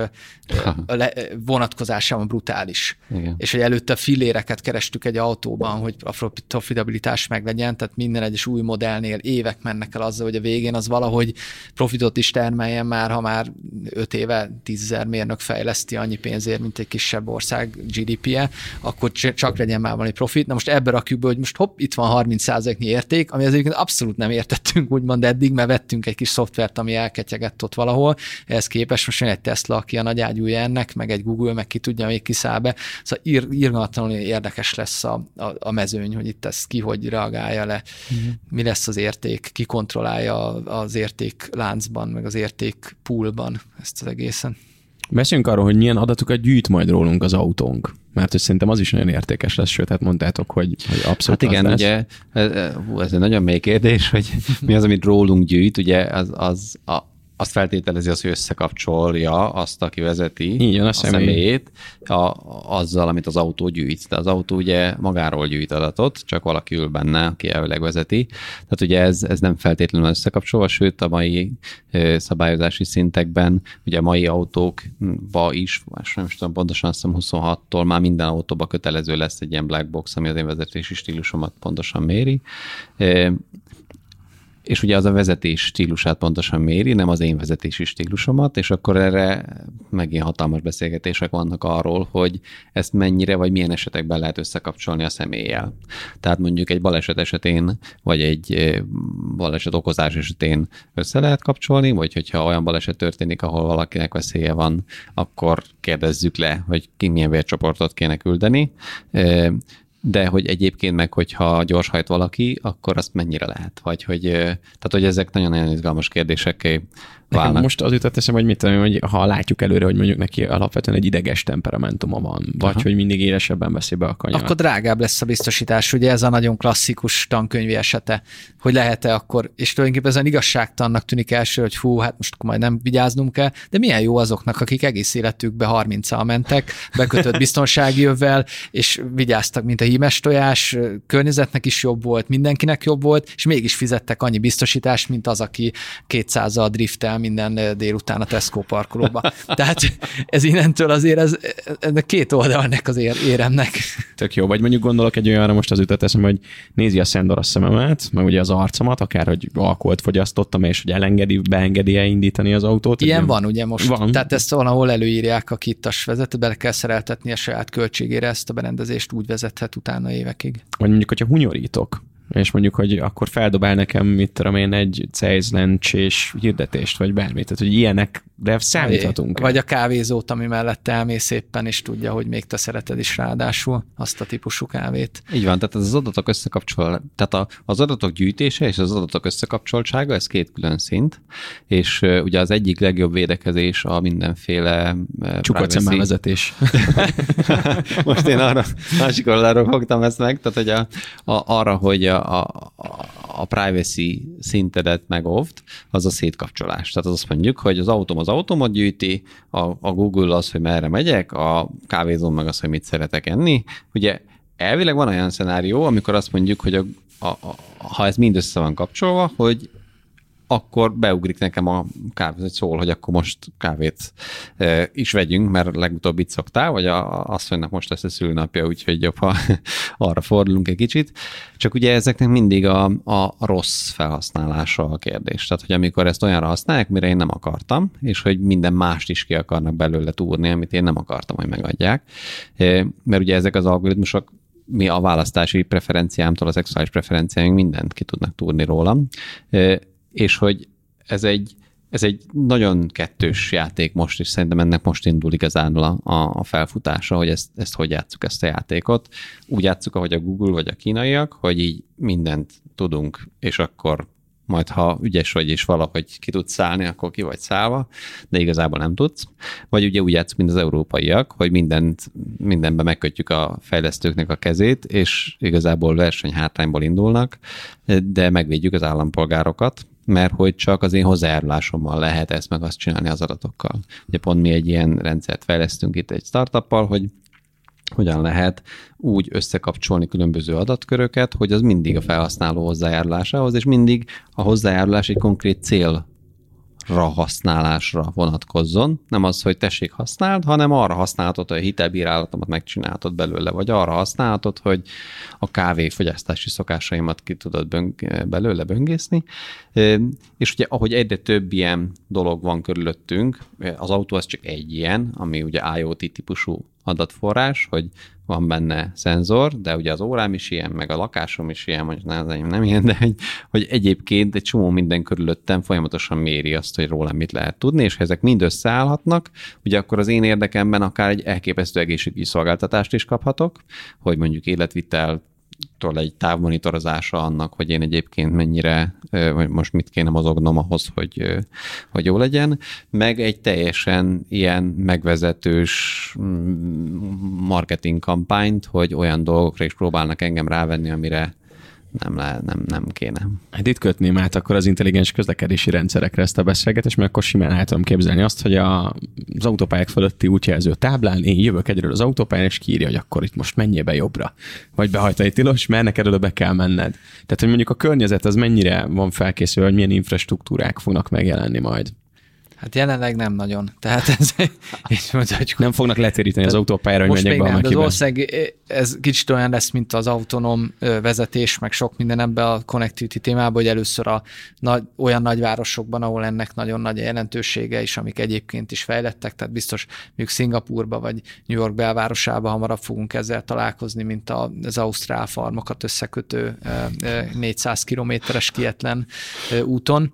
vonatkozásában brutális. Igen. És hogy előtte filléreket kerestük egy autóban, hogy a profitabilitás meglegyen, tehát minden egyes új modellnél évek mennek el azzal, hogy a végén az valahogy profitot is termeljen már, ha már 5 éve 10 mérnök fejleszti annyi pénzért, mint egy kisebb ország GDP-je, akkor csak legyen már valami profit, na most ebbe rakjuk be, hogy most hopp, itt van 30 nyi érték, ami azért abszolút nem értettünk úgymond eddig, mert vettünk egy kis szoftvert, ami elketyegett ott valahol, ehhez képest most jön egy Tesla, aki a nagy ágyúja ennek, meg egy Google, meg ki tudja, még kiszáll be. Szóval ír, írgatlanul érdekes lesz a, a, a mezőny, hogy itt ez ki hogy reagálja le, uh-huh. mi lesz az érték, ki kontrollálja az érték láncban, meg az érték poolban ezt az egészen. Beszéljünk arról, hogy milyen adatokat gyűjt majd rólunk az autónk. Mert hogy szerintem az is nagyon értékes lesz, sőt, hát mondtátok, hogy, hogy abszolút Hát igen, lesz. ugye ez, ez egy nagyon mély kérdés, hogy mi az, amit rólunk gyűjt, ugye az, az a, azt feltételezi az, hogy összekapcsolja azt, aki vezeti Igen, a, a személyét a, azzal, amit az autó gyűjt. De az autó ugye magáról gyűjt adatot, csak valaki ül benne, aki elvileg vezeti. Tehát ugye ez, ez nem feltétlenül összekapcsolva, sőt a mai szabályozási szintekben, ugye a mai autókba is, most nem is tudom pontosan, azt hiszem 26-tól már minden autóba kötelező lesz egy ilyen black box, ami az én vezetési stílusomat pontosan méri és ugye az a vezetés stílusát pontosan méri, nem az én vezetési stílusomat, és akkor erre megint hatalmas beszélgetések vannak arról, hogy ezt mennyire vagy milyen esetekben lehet összekapcsolni a személlyel. Tehát mondjuk egy baleset esetén, vagy egy baleset okozás esetén össze lehet kapcsolni, vagy hogyha olyan baleset történik, ahol valakinek veszélye van, akkor kérdezzük le, hogy ki milyen vércsoportot kéne küldeni de hogy egyébként meg, hogyha gyorshajt valaki, akkor azt mennyire lehet? Vagy hogy, tehát hogy ezek nagyon-nagyon izgalmas kérdések válnak. Most az jutott eszem, hogy mit tudom, hogy ha látjuk előre, hogy mondjuk neki alapvetően egy ideges temperamentuma van, vagy Aha. hogy mindig élesebben veszi be a kanyart. Akkor drágább lesz a biztosítás, ugye ez a nagyon klasszikus tankönyvi esete, hogy lehet-e akkor, és tulajdonképpen ezen igazságtannak tűnik első, hogy fú, hát most majd nem vigyáznunk kell, de milyen jó azoknak, akik egész életükbe 30-al mentek, bekötött biztonsági jövvel, és vigyáztak, mint a hímes tojás, környezetnek is jobb volt, mindenkinek jobb volt, és mégis fizettek annyi biztosítást, mint az, aki 200-al driftel minden eh, délután a Tesco parkolóba. Tehát ez innentől azért ez, ennek két oldal ennek az ér, éremnek. Tök jó. Vagy mondjuk gondolok egy olyanra most az ütet eszem, hogy nézi a Szendor a szememet, meg ugye az arcomat, akár hogy alkoholt fogyasztottam, és hogy elengedi, beengedi -e indítani az autót. Ilyen van ugye most. Van. Tehát ezt valahol előírják a kittas vezető, bele kell szereltetni a saját költségére ezt a berendezést, úgy vezethet utána évekig. Vagy mondjuk, hogyha hunyorítok, és mondjuk, hogy akkor feldobál nekem, mit tudom én, egy és hirdetést, vagy bármit. Tehát, hogy ilyenekre számíthatunk. Vagy a kávézót, ami mellett elmész éppen, és tudja, hogy még te szereted is ráadásul azt a típusú kávét. Így van, tehát az adatok összekapcsol, tehát az adatok gyűjtése és az adatok összekapcsoltsága, ez két külön szint, és ugye az egyik legjobb védekezés a mindenféle Csukott vezetés. Most én arra másik oldalról fogtam ezt meg, tehát hogy a, a, arra, hogy a, a, a privacy szintedet megóvd, az a szétkapcsolás. Tehát az azt mondjuk, hogy az autóm az autómat gyűjti, a, a Google az, hogy merre megyek, a kávézom meg az, hogy mit szeretek enni. Ugye elvileg van olyan szenárió, amikor azt mondjuk, hogy a, a, a, ha ez mind össze van kapcsolva, hogy akkor beugrik nekem a kávé, hogy szól, hogy akkor most kávét e, is vegyünk, mert legutóbb itt szoktál, vagy a, asszonynak most lesz a szülőnapja, úgyhogy jobb, ha arra fordulunk egy kicsit. Csak ugye ezeknek mindig a, a rossz felhasználása a kérdés. Tehát, hogy amikor ezt olyanra használják, mire én nem akartam, és hogy minden mást is ki akarnak belőle túrni, amit én nem akartam, hogy megadják. E, mert ugye ezek az algoritmusok mi a választási preferenciámtól, a szexuális preferenciáim mindent ki tudnak túrni rólam. És hogy ez egy, ez egy nagyon kettős játék most, és szerintem ennek most indul igazán a, a felfutása, hogy ezt, ezt hogy játsszuk ezt a játékot. Úgy játsszuk, ahogy a Google vagy a kínaiak, hogy így mindent tudunk, és akkor majd ha ügyes vagy és valahogy ki tudsz szállni, akkor ki vagy szállva, de igazából nem tudsz. Vagy ugye úgy játszunk, mint az európaiak, hogy mindent, mindenben megkötjük a fejlesztőknek a kezét, és igazából versenyhátrányból indulnak, de megvédjük az állampolgárokat, mert hogy csak az én hozzájárulásommal lehet ezt meg azt csinálni az adatokkal. Ugye pont mi egy ilyen rendszert fejlesztünk itt egy startuppal, hogy hogyan lehet úgy összekapcsolni különböző adatköröket, hogy az mindig a felhasználó hozzájárulásához, és mindig a hozzájárulás egy konkrét cél használásra vonatkozzon. Nem az, hogy tessék használd, hanem arra használhatod, hogy a hitelbírálatomat megcsinálhatod belőle, vagy arra használhatod, hogy a kávéfogyasztási szokásaimat ki tudod böng- belőle böngészni. És ugye ahogy egyre több ilyen dolog van körülöttünk, az autó az csak egy ilyen, ami ugye IoT típusú adatforrás, hogy van benne szenzor, de ugye az órám is ilyen, meg a lakásom is ilyen, mondjuk az enyém nem ilyen, de hogy, hogy egyébként egy csomó minden körülöttem folyamatosan méri azt, hogy rólam mit lehet tudni, és ha ezek mind összeállhatnak, ugye akkor az én érdekemben akár egy elképesztő egészségügyi szolgáltatást is kaphatok, hogy mondjuk életvitel tól egy távmonitorozása annak, hogy én egyébként mennyire, vagy most mit kéne mozognom ahhoz, hogy, hogy jó legyen, meg egy teljesen ilyen megvezetős mm, marketing kampányt, hogy olyan dolgokra is próbálnak engem rávenni, amire nem, le, nem, nem kéne. Hát itt kötném át akkor az intelligens közlekedési rendszerekre ezt a beszélgetést, mert akkor simán el tudom képzelni azt, hogy a, az autópályák fölötti útjelző táblán én jövök egyről az autópályán, és kiírja, hogy akkor itt most menjél be jobbra, vagy behajta egy tilos, mert neked oda be kell menned. Tehát, hogy mondjuk a környezet az mennyire van felkészülve, hogy milyen infrastruktúrák fognak megjelenni majd. Hát jelenleg nem nagyon. Tehát ez, és mondhatjuk, nem fognak letéríteni az autópályára, hogy menjek be nem, az ország, ez kicsit olyan lesz, mint az autonóm vezetés, meg sok minden ebbe a connectivity témában, hogy először a nagy, olyan nagyvárosokban, ahol ennek nagyon nagy jelentősége is, amik egyébként is fejlettek, tehát biztos mondjuk Szingapurba vagy New York belvárosába hamarabb fogunk ezzel találkozni, mint az ausztrál farmokat összekötő 400 kilométeres kietlen úton,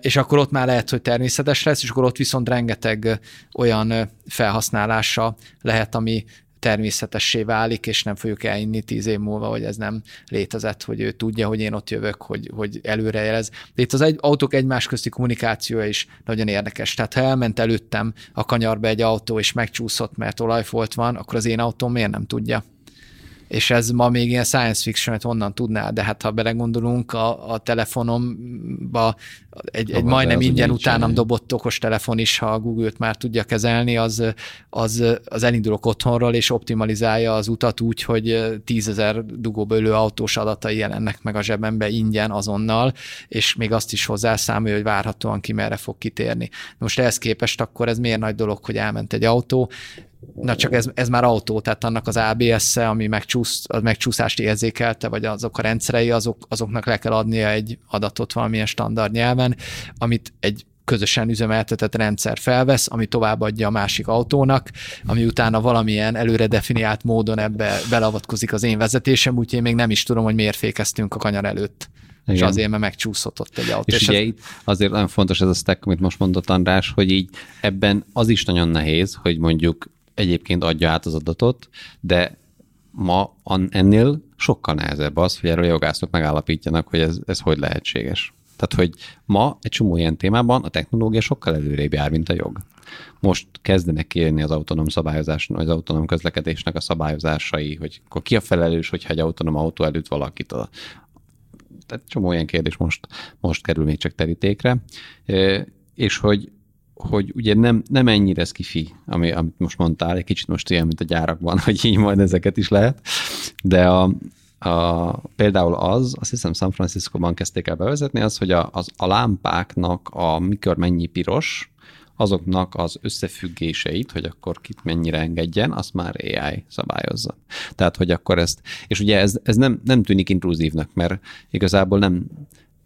és akkor ott már lehet, hogy természetes lesz, és akkor ott viszont rengeteg olyan felhasználása lehet, ami természetessé válik, és nem fogjuk elinni tíz év múlva, hogy ez nem létezett, hogy ő tudja, hogy én ott jövök, hogy, hogy előrejelez. De itt az egy, autók egymás közti kommunikációja is nagyon érdekes. Tehát ha elment előttem a kanyarba egy autó, és megcsúszott, mert olajfolt van, akkor az én autóm miért nem tudja? És ez ma még ilyen science fiction, honnan tudnál, de hát ha belegondolunk, a, a telefonomba egy, egy majdnem ingyen utánam dobott okos telefon is, ha a Google-t már tudja kezelni, az, az, az elindulok otthonról, és optimalizálja az utat úgy, hogy tízezer dugóba ülő autós adatai jelennek meg a zsebembe ingyen azonnal, és még azt is hozzászámolja, hogy várhatóan ki merre fog kitérni. Most ehhez képest akkor ez miért nagy dolog, hogy elment egy autó, Na csak ez, ez már autó, tehát annak az ABS-e, ami megcsúsz, az megcsúszást érzékelte, vagy azok a rendszerei, azok, azoknak le kell adnia egy adatot valamilyen standard nyelven, amit egy közösen üzemeltetett rendszer felvesz, ami továbbadja a másik autónak, ami utána valamilyen előre definiált módon ebbe belavatkozik az én vezetésem, úgyhogy én még nem is tudom, hogy miért fékeztünk a kanyar előtt. Igen. És azért, mert megcsúszott ott egy autó. És, és ugye ez... itt azért nagyon fontos ez a stack, amit most mondott András, hogy így ebben az is nagyon nehéz, hogy mondjuk egyébként adja át az adatot, de ma ennél sokkal nehezebb az, hogy erről a jogászok megállapítjanak, hogy ez, ez hogy lehetséges. Tehát, hogy ma egy csomó ilyen témában a technológia sokkal előrébb jár, mint a jog. Most kezdenek kérni az autonóm szabályozás, az autonóm közlekedésnek a szabályozásai, hogy akkor ki a felelős, hogyha egy autonóm autó előtt valakit a, tehát csomó ilyen kérdés most, most kerül még csak terítékre, és hogy hogy ugye nem, nem ennyire kifi, ami, amit most mondtál, egy kicsit most ilyen, mint a gyárakban, hogy így majd ezeket is lehet, de a, a, például az, azt hiszem San Francisco-ban kezdték el bevezetni, az, hogy a, az, a lámpáknak a mikor mennyi piros, azoknak az összefüggéseit, hogy akkor kit mennyire engedjen, azt már AI szabályozza. Tehát, hogy akkor ezt, és ugye ez, ez nem, nem tűnik intruzívnak, mert igazából nem,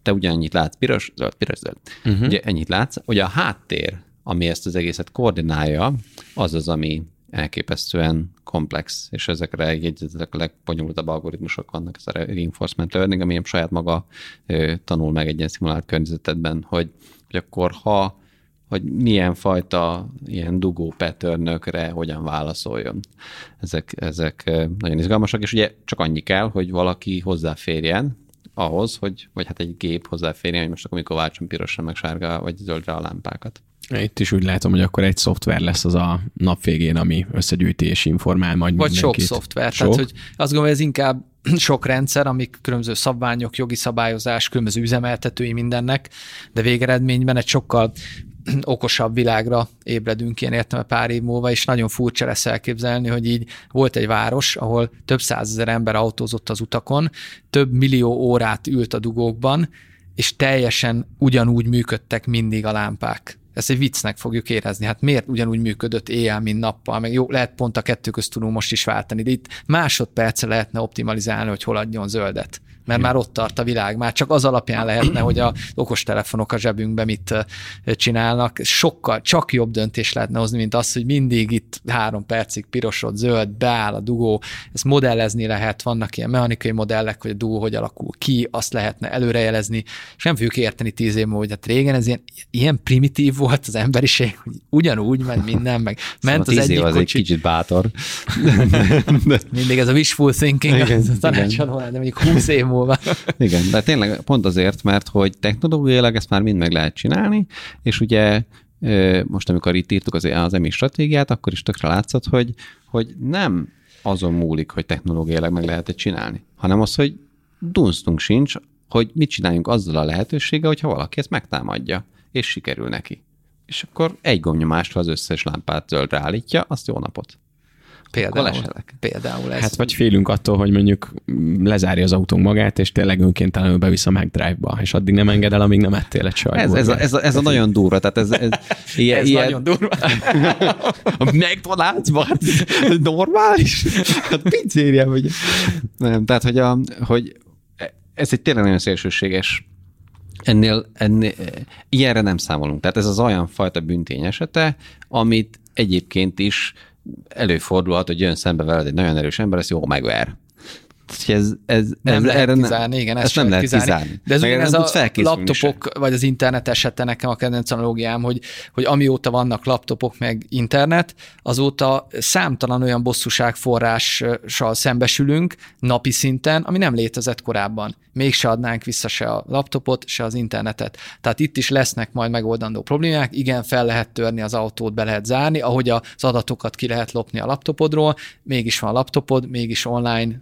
te ugyanannyit látsz, piros, zöld, piros, zöld. Uh-huh. Ugye ennyit látsz. Ugye a háttér, ami ezt az egészet koordinálja, az az, ami elképesztően komplex, és ezekre ezek a legbonyolultabb algoritmusok vannak, ez a reinforcement learning, ami saját maga tanul meg egy ilyen szimulált környezetedben, hogy, hogy akkor ha hogy milyen fajta ilyen dugó patternökre hogyan válaszoljon. Ezek, ezek nagyon izgalmasak, és ugye csak annyi kell, hogy valaki hozzáférjen ahhoz, hogy, vagy hát egy gép hozzáférjen, hogy most akkor mikor váltson pirosra, meg sárga, vagy zöldre a lámpákat. Itt is úgy látom, hogy akkor egy szoftver lesz az a nap végén, ami összegyűjti és informál majd Vagy mindenkit. sok szoftver. Sok? Tehát, hogy azt gondolom, hogy ez inkább sok rendszer, amik különböző szabványok, jogi szabályozás, különböző üzemeltetői mindennek, de végeredményben egy sokkal okosabb világra ébredünk ilyen értem pár év múlva, és nagyon furcsa lesz elképzelni, hogy így volt egy város, ahol több százezer ember autózott az utakon, több millió órát ült a dugókban, és teljesen ugyanúgy működtek mindig a lámpák. Ezt egy viccnek fogjuk érezni. Hát miért ugyanúgy működött éjjel, mint nappal? Meg jó, lehet pont a kettő közt tudunk most is váltani, de itt másodperce lehetne optimalizálni, hogy hol adjon zöldet mert már ott tart a világ. Már csak az alapján lehetne, hogy a okostelefonok a zsebünkben mit csinálnak. Sokkal, csak jobb döntés lehetne hozni, mint az, hogy mindig itt három percig pirosod, zöld, beáll a dugó. Ezt modellezni lehet, vannak ilyen mechanikai modellek, hogy a dugó hogy alakul ki, azt lehetne előrejelezni, és nem fogjuk érteni tíz év múlva, hogy hát régen ez ilyen, ilyen primitív volt az emberiség, hogy ugyanúgy ment minden, meg ment szóval az egyik az kocsi. egy kicsit bátor. Mindig ez a wishful thinking, Igen, ez a tanácsadó, de mondjuk 20 év múlva. Igen, de tényleg pont azért, mert hogy technológiailag ezt már mind meg lehet csinálni, és ugye most, amikor itt írtuk az, az EMI stratégiát, akkor is tökre látszott, hogy, hogy nem azon múlik, hogy technológiailag meg lehet csinálni, hanem az, hogy dunsztunk sincs, hogy mit csináljunk azzal a lehetőséggel, hogyha valaki ezt megtámadja, és sikerül neki. És akkor egy gomnyomásra az összes lámpát zöldre állítja, azt jó napot. Például, például ez. Hát vagy félünk attól, hogy mondjuk lezárja az autónk magát, és tényleg önkéntelenül bevisz a McDrive-ba, és addig nem enged el, amíg nem ettél egy sajtburgert. Ez, ez, a, ez, a, ez a nagyon durva, tehát ez, ez, ilyen, ez ilyen... nagyon durva. a McDonald's-ban hát normális? Hát pizzéria, vagy... Nem, tehát, hogy, a, hogy ez egy tényleg nagyon szélsőséges ennél, ennél, ilyenre nem számolunk. Tehát ez az olyan fajta büntény esete, amit egyébként is előfordulhat, hogy jön szembe veled egy nagyon erős ember, ezt jó megver. Ez, ez, nem ez, lehet erre kizárni, igen, ezt, ezt nem lehet kizárni. kizárni. De ez ez a laptopok, se. vagy az internet esete nekem a kedvenc analógiám, hogy, hogy amióta vannak laptopok meg internet, azóta számtalan olyan bosszúságforrással szembesülünk napi szinten, ami nem létezett korábban. Mégse adnánk vissza se a laptopot, se az internetet. Tehát itt is lesznek majd megoldandó problémák. Igen, fel lehet törni az autót, be lehet zárni, ahogy az adatokat ki lehet lopni a laptopodról, mégis van a laptopod, mégis online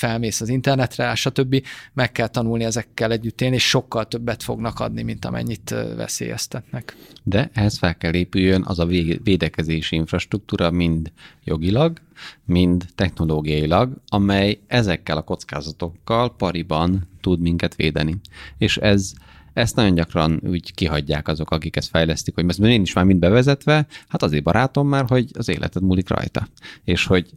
felmész az internetre, stb. Meg kell tanulni ezekkel együtt élni, és sokkal többet fognak adni, mint amennyit veszélyeztetnek. De ehhez fel kell épüljön az a védekezési infrastruktúra mind jogilag, mind technológiailag, amely ezekkel a kockázatokkal pariban tud minket védeni. És ez ezt nagyon gyakran úgy kihagyják azok, akik ezt fejlesztik, hogy ezt én is már mind bevezetve, hát azért barátom már, hogy az életed múlik rajta. És hogy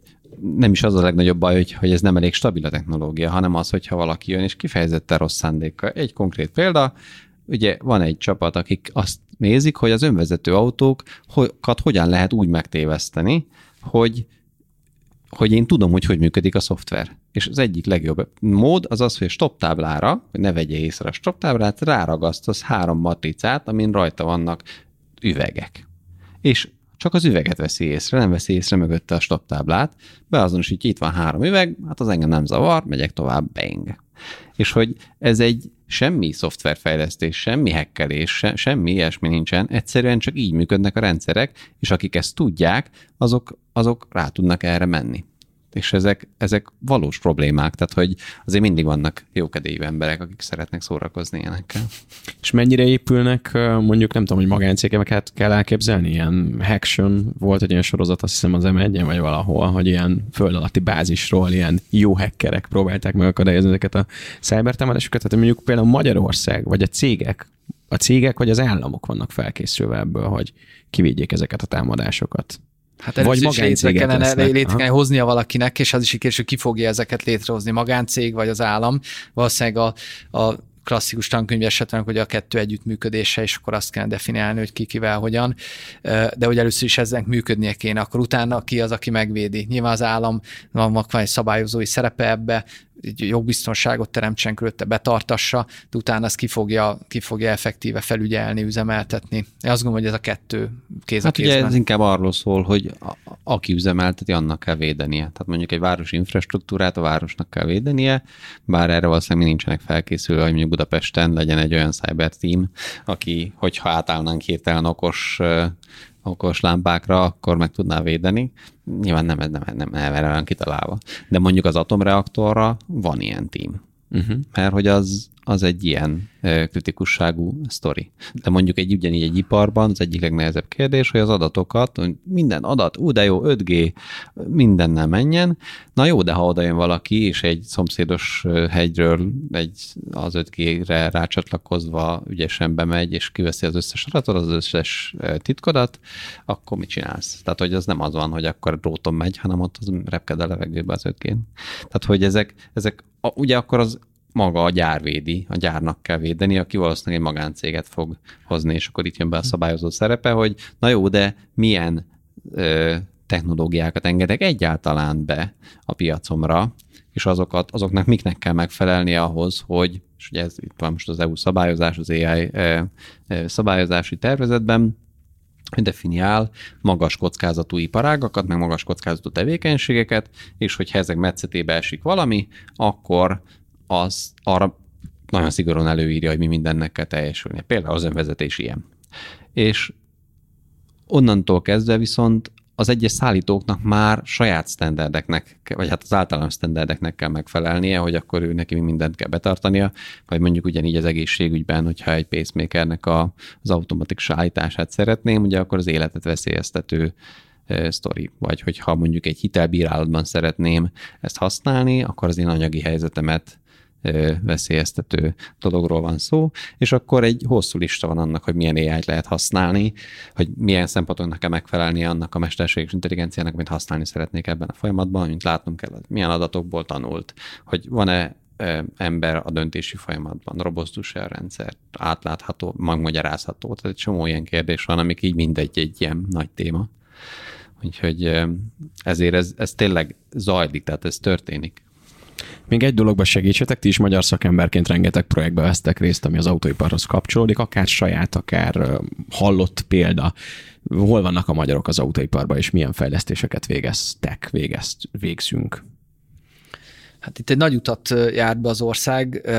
nem is az a legnagyobb baj, hogy, hogy ez nem elég stabil a technológia, hanem az, hogyha valaki jön és kifejezetten rossz szándékkal. Egy konkrét példa, ugye van egy csapat, akik azt nézik, hogy az önvezető autókat hogyan lehet úgy megtéveszteni, hogy hogy én tudom, hogy hogy működik a szoftver. És az egyik legjobb mód az az, hogy a stop táblára, hogy ne vegye észre a stop táblát, ráragasztasz három matricát, amin rajta vannak üvegek. És csak az üveget veszi észre, nem veszi észre mögötte a stop táblát, beazonosítja, itt van három üveg, hát az engem nem zavar, megyek tovább, bang. És hogy ez egy semmi szoftverfejlesztés, semmi hekkelés, se, semmi ilyesmi nincsen, egyszerűen csak így működnek a rendszerek, és akik ezt tudják, azok, azok rá tudnak erre menni és ezek, ezek valós problémák, tehát hogy azért mindig vannak jókedélyű emberek, akik szeretnek szórakozni ilyenekkel. És mennyire épülnek, mondjuk nem tudom, hogy magáncégeket kell elképzelni, ilyen Haction volt egy ilyen sorozat, azt hiszem az m vagy valahol, hogy ilyen föld alatti bázisról ilyen jó hackerek próbálták megakadályozni ezeket a cybertámadásokat, tehát mondjuk például Magyarország, vagy a cégek, a cégek vagy az államok vannak felkészülve ebből, hogy kivédjék ezeket a támadásokat. Hát Vagy létre kellene, létre kellene hoznia valakinek, és az is hogy ki fogja ezeket létrehozni, magáncég vagy az állam. Valószínűleg a, a klasszikus tankönyv esetben, hogy a kettő együttműködése, és akkor azt kell definiálni, hogy ki kivel hogyan, de hogy először is eznek működnie kéne, akkor utána ki az, aki megvédi. Nyilván az állam van egy szabályozói szerepe ebbe, jogbiztonságot teremtsen körülötte, betartassa, de utána ezt ki fogja, ki fogja effektíve felügyelni, üzemeltetni. Én azt gondolom, hogy ez a kettő kéz a Hát kézben. ugye ez inkább arról szól, hogy a, aki üzemelteti, annak kell védenie. Tehát mondjuk egy városi infrastruktúrát a városnak kell védenie, bár erre valószínűleg mi nincsenek felkészülve, hogy mondjuk Budapesten legyen egy olyan cyber team, aki, hogyha átállnánk hirtelen okos okos lámpákra, akkor meg tudná védeni. Nyilván nem, nem, nem, erre van kitalálva. De mondjuk az atomreaktorra van ilyen tím. Uh-huh. Mert hogy az, az egy ilyen kritikusságú sztori. De mondjuk egy ugyanígy egy iparban az egyik legnehezebb kérdés, hogy az adatokat, hogy minden adat, ú, de jó, 5G, mindennel menjen. Na jó, de ha oda jön valaki, és egy szomszédos hegyről egy, az 5G-re rácsatlakozva ügyesen bemegy, és kiveszi az összes adatot, az összes titkodat, akkor mit csinálsz? Tehát, hogy az nem az van, hogy akkor dróton megy, hanem ott az repked a levegőbe az 5G. Tehát, hogy ezek, ezek ugye akkor az maga a gyár védi, a gyárnak kell védeni, aki valószínűleg egy magáncéget fog hozni, és akkor itt jön be a szabályozó szerepe, hogy na jó, de milyen ö, technológiákat engedek egyáltalán be a piacomra, és azokat, azoknak miknek kell megfelelni ahhoz, hogy, és ugye ez itt van most az EU szabályozás, az AI ö, ö, szabályozási tervezetben, definiál magas kockázatú iparágakat, meg magas kockázatú tevékenységeket, és hogyha ezek metszetébe esik valami, akkor az arra nagyon szigorúan előírja, hogy mi mindennek kell teljesülnie. Például az önvezetés ilyen. És onnantól kezdve viszont az egyes szállítóknak már saját standardeknek, vagy hát az általános standardeknek kell megfelelnie, hogy akkor ő neki mindent kell betartania, vagy mondjuk ugyanígy az egészségügyben, hogyha egy pacemakernek a, az automatik szállítását szeretném, ugye akkor az életet veszélyeztető sztori, vagy hogyha mondjuk egy hitelbírálatban szeretném ezt használni, akkor az én anyagi helyzetemet veszélyeztető dologról van szó, és akkor egy hosszú lista van annak, hogy milyen ai lehet használni, hogy milyen szempontoknak kell megfelelni annak a mesterséges intelligenciának, amit használni szeretnék ebben a folyamatban, mint látnunk kell, milyen adatokból tanult, hogy van-e ember a döntési folyamatban, robosztus a rendszer, átlátható, megmagyarázható. Tehát egy csomó ilyen kérdés van, amik így mindegy egy ilyen nagy téma. Úgyhogy ezért ez, ez tényleg zajlik, tehát ez történik. Még egy dologba segítsetek, ti is magyar szakemberként rengeteg projektbe vesztek részt, ami az autóiparhoz kapcsolódik, akár saját, akár hallott példa. Hol vannak a magyarok az autóiparban, és milyen fejlesztéseket végeztek, végezt, végzünk? Hát itt egy nagy utat járt be az ország,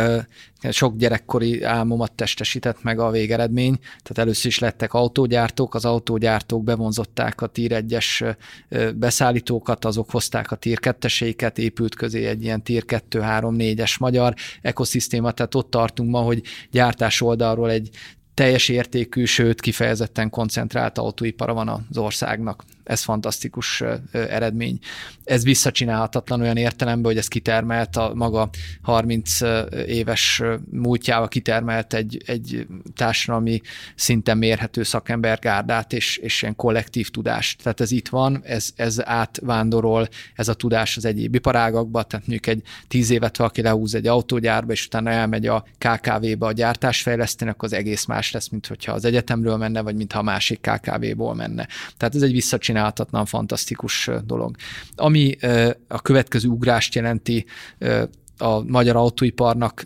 sok gyerekkori álmomat testesített meg a végeredmény, tehát először is lettek autógyártók, az autógyártók bevonzották a tír egyes beszállítókat, azok hozták a tír ketteseiket, épült közé egy ilyen tír 2, 3, 4-es magyar ekoszisztéma, tehát ott tartunk ma, hogy gyártás oldalról egy teljes értékű, sőt kifejezetten koncentrált autóipara van az országnak ez fantasztikus eredmény. Ez visszacsinálhatatlan olyan értelemben, hogy ez kitermelt a maga 30 éves múltjával kitermelt egy, egy társadalmi szinten mérhető szakembergárdát és, és ilyen kollektív tudást. Tehát ez itt van, ez, ez átvándorol, ez a tudás az egyéb iparágakba, tehát mondjuk egy tíz évet valaki lehúz egy autógyárba, és utána elmegy a KKV-ba a gyártásfejlesztőnek, akkor az egész más lesz, mint hogyha az egyetemről menne, vagy mintha a másik KKV-ból menne. Tehát ez egy visszacsinálhatatlan csinálhatatlan, fantasztikus dolog. Ami a következő ugrást jelenti, a magyar autóiparnak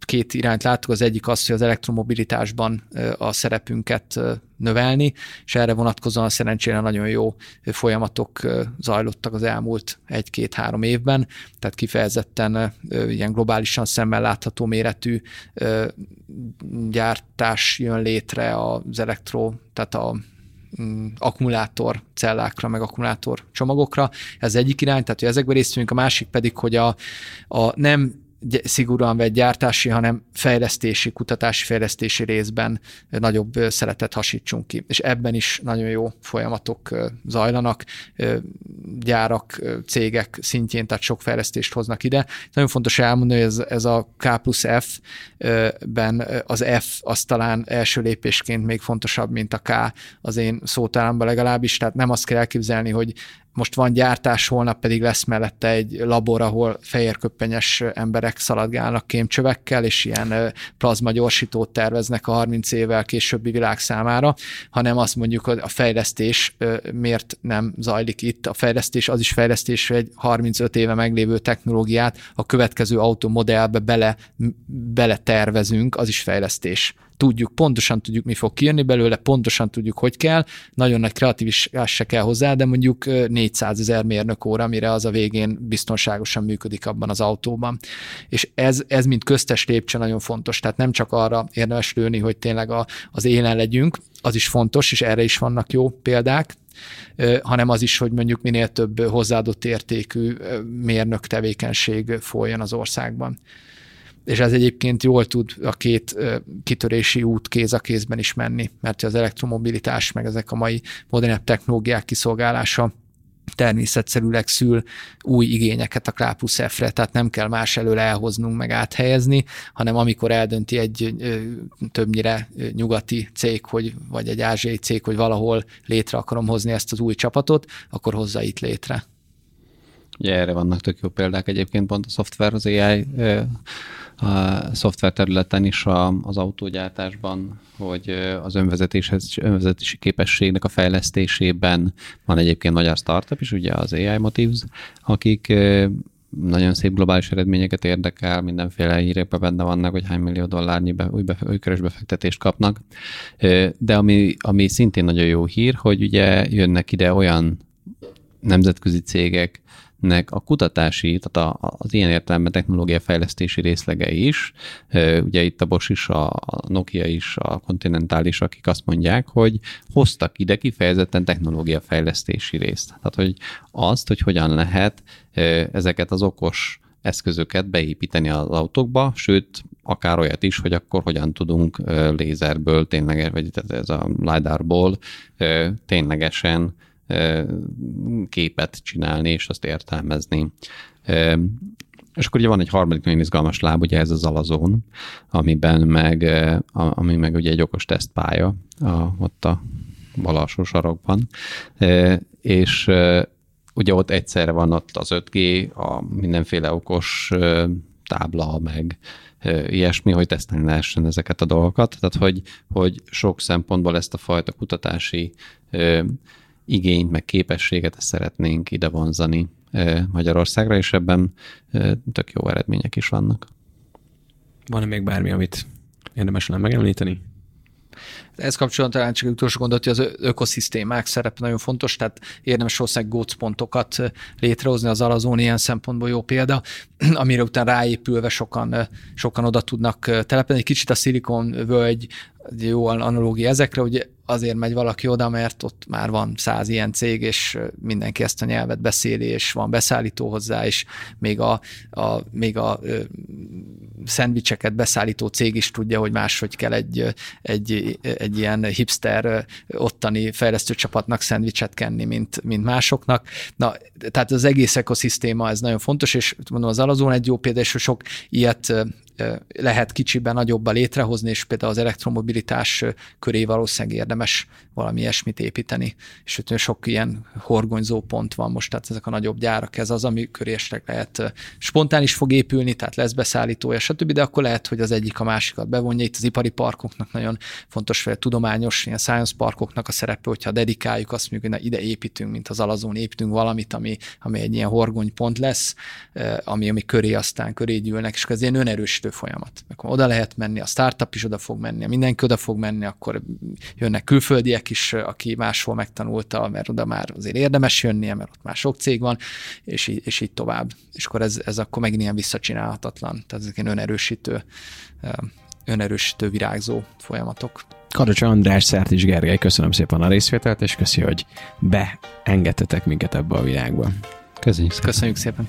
két irányt láttuk, az egyik az, hogy az elektromobilitásban a szerepünket növelni, és erre vonatkozóan szerencsére nagyon jó folyamatok zajlottak az elmúlt egy-két-három évben, tehát kifejezetten ilyen globálisan szemmel látható méretű gyártás jön létre az elektro, tehát a akkumulátor cellákra, meg akkumulátor csomagokra. Ez egyik irány, tehát hogy ezekben részt a másik pedig, hogy a, a nem szigorúan vett gyártási, hanem fejlesztési, kutatási fejlesztési részben nagyobb szeretet hasítsunk ki. És ebben is nagyon jó folyamatok zajlanak, gyárak, cégek szintjén, tehát sok fejlesztést hoznak ide. Nagyon fontos elmondani, hogy ez, ez a K plusz F-ben az F az talán első lépésként még fontosabb, mint a K az én szótáramban legalábbis, tehát nem azt kell elképzelni, hogy most van gyártás, holnap pedig lesz mellette egy labor, ahol fehérköppenyes emberek szaladgálnak kémcsövekkel, és ilyen plazma gyorsítót terveznek a 30 évvel későbbi világ számára, hanem azt mondjuk, hogy a fejlesztés miért nem zajlik itt. A fejlesztés az is fejlesztés, hogy egy 35 éve meglévő technológiát a következő automodellbe bele, bele tervezünk, az is fejlesztés tudjuk, pontosan tudjuk, mi fog kijönni belőle, pontosan tudjuk, hogy kell, nagyon nagy kreativitás se kell hozzá, de mondjuk 400 ezer mérnök óra, mire az a végén biztonságosan működik abban az autóban. És ez, ez mint köztes lépcső nagyon fontos, tehát nem csak arra érdemes lőni, hogy tényleg a, az élen legyünk, az is fontos, és erre is vannak jó példák, hanem az is, hogy mondjuk minél több hozzáadott értékű mérnök tevékenység folyjon az országban és ez egyébként jól tud a két kitörési út kéz a kézben is menni, mert az elektromobilitás, meg ezek a mai modernebb technológiák kiszolgálása természetszerűleg szül új igényeket a Klápusz F-re, tehát nem kell más elől elhoznunk, meg áthelyezni, hanem amikor eldönti egy többnyire nyugati cég, hogy, vagy egy ázsiai cég, hogy valahol létre akarom hozni ezt az új csapatot, akkor hozza itt létre. Ugye erre vannak tök jó példák egyébként pont a szoftver, az AI a szoftver területen is a, az autógyártásban, hogy az önvezetéshez, önvezetési képességnek a fejlesztésében van egyébként magyar startup is, ugye az AI Motives, akik nagyon szép globális eredményeket érdekel, mindenféle hírekben benne vannak, hogy hány millió dollárnyi be, új, be, új körös befektetést kapnak. De ami, ami szintén nagyon jó hír, hogy ugye jönnek ide olyan nemzetközi cégek, nek a kutatási, tehát a, az ilyen értelemben technológia fejlesztési részlegei is, ugye itt a Bosch is, a Nokia is, a Continental is, akik azt mondják, hogy hoztak ide kifejezetten technológia fejlesztési részt. Tehát, hogy azt, hogy hogyan lehet ezeket az okos eszközöket beépíteni az autókba, sőt, akár olyat is, hogy akkor hogyan tudunk lézerből tényleg, vagy ez a LiDAR-ból ténylegesen képet csinálni, és azt értelmezni. És akkor ugye van egy harmadik nagyon izgalmas láb, ugye ez az alazón, amiben meg, ami meg ugye egy okos tesztpálya a, ott a bal alsó sarokban, és ugye ott egyszerre van ott az 5G, a mindenféle okos tábla, meg ilyesmi, hogy tesztelni lehessen ezeket a dolgokat. Tehát, hogy, hogy sok szempontból ezt a fajta kutatási igényt, meg képességet szeretnénk ide vonzani Magyarországra, és ebben tök jó eredmények is vannak. Van-e még bármi, amit érdemes lenne megemlíteni? Ez kapcsolatban talán csak utolsó gondolat, hogy az ökoszisztémák szerepe nagyon fontos, tehát érdemes valószínűleg gócpontokat létrehozni, az alazón ilyen szempontból jó példa, amire utána ráépülve sokan, sokan oda tudnak telepedni. Kicsit a Silicon völgy jó analógia ezekre, hogy azért megy valaki oda, mert ott már van száz ilyen cég, és mindenki ezt a nyelvet beszéli, és van beszállító hozzá, és még a, a, még a szendvicseket beszállító cég is tudja, hogy máshogy kell egy, egy, egy ilyen hipster ottani fejlesztő csapatnak szendvicset kenni, mint, mint másoknak. Na, tehát az egész ekoszisztéma ez nagyon fontos, és mondom, az Alazon egy jó példa, és sok ilyet lehet kicsiben, nagyobban létrehozni, és például az elektromobilitás köré valószínűleg érdemes valami ilyesmit építeni. És ott sok ilyen horgonyzó pont van most, tehát ezek a nagyobb gyárak, ez az, ami köré esetleg lehet spontán is fog épülni, tehát lesz beszállítója, stb., de akkor lehet, hogy az egyik a másikat bevonja. Itt az ipari parkoknak nagyon fontos, vagy a tudományos, ilyen science parkoknak a szerepe, hogyha dedikáljuk, azt mondjuk, hogy ide építünk, mint az alazón építünk valamit, ami, ami egy ilyen horgonypont lesz, ami, ami köré aztán köré gyűlnek, és ez ilyen önerősítő fejlesztő folyamat. Akkor oda lehet menni, a startup is oda fog menni, mindenki oda fog menni, akkor jönnek külföldiek is, aki máshol megtanulta, mert oda már azért érdemes jönnie, mert ott már sok cég van, és így, és így tovább. És akkor ez, ez akkor megint ilyen visszacsinálhatatlan. Tehát ezek ilyen önerősítő, önerősítő virágzó folyamatok. Kadocsa András, Szárt és Gergely, köszönöm szépen a részvételt, és köszi, hogy beengedtetek minket ebbe a világba. Köszönjük szépen. Köszönjük szépen.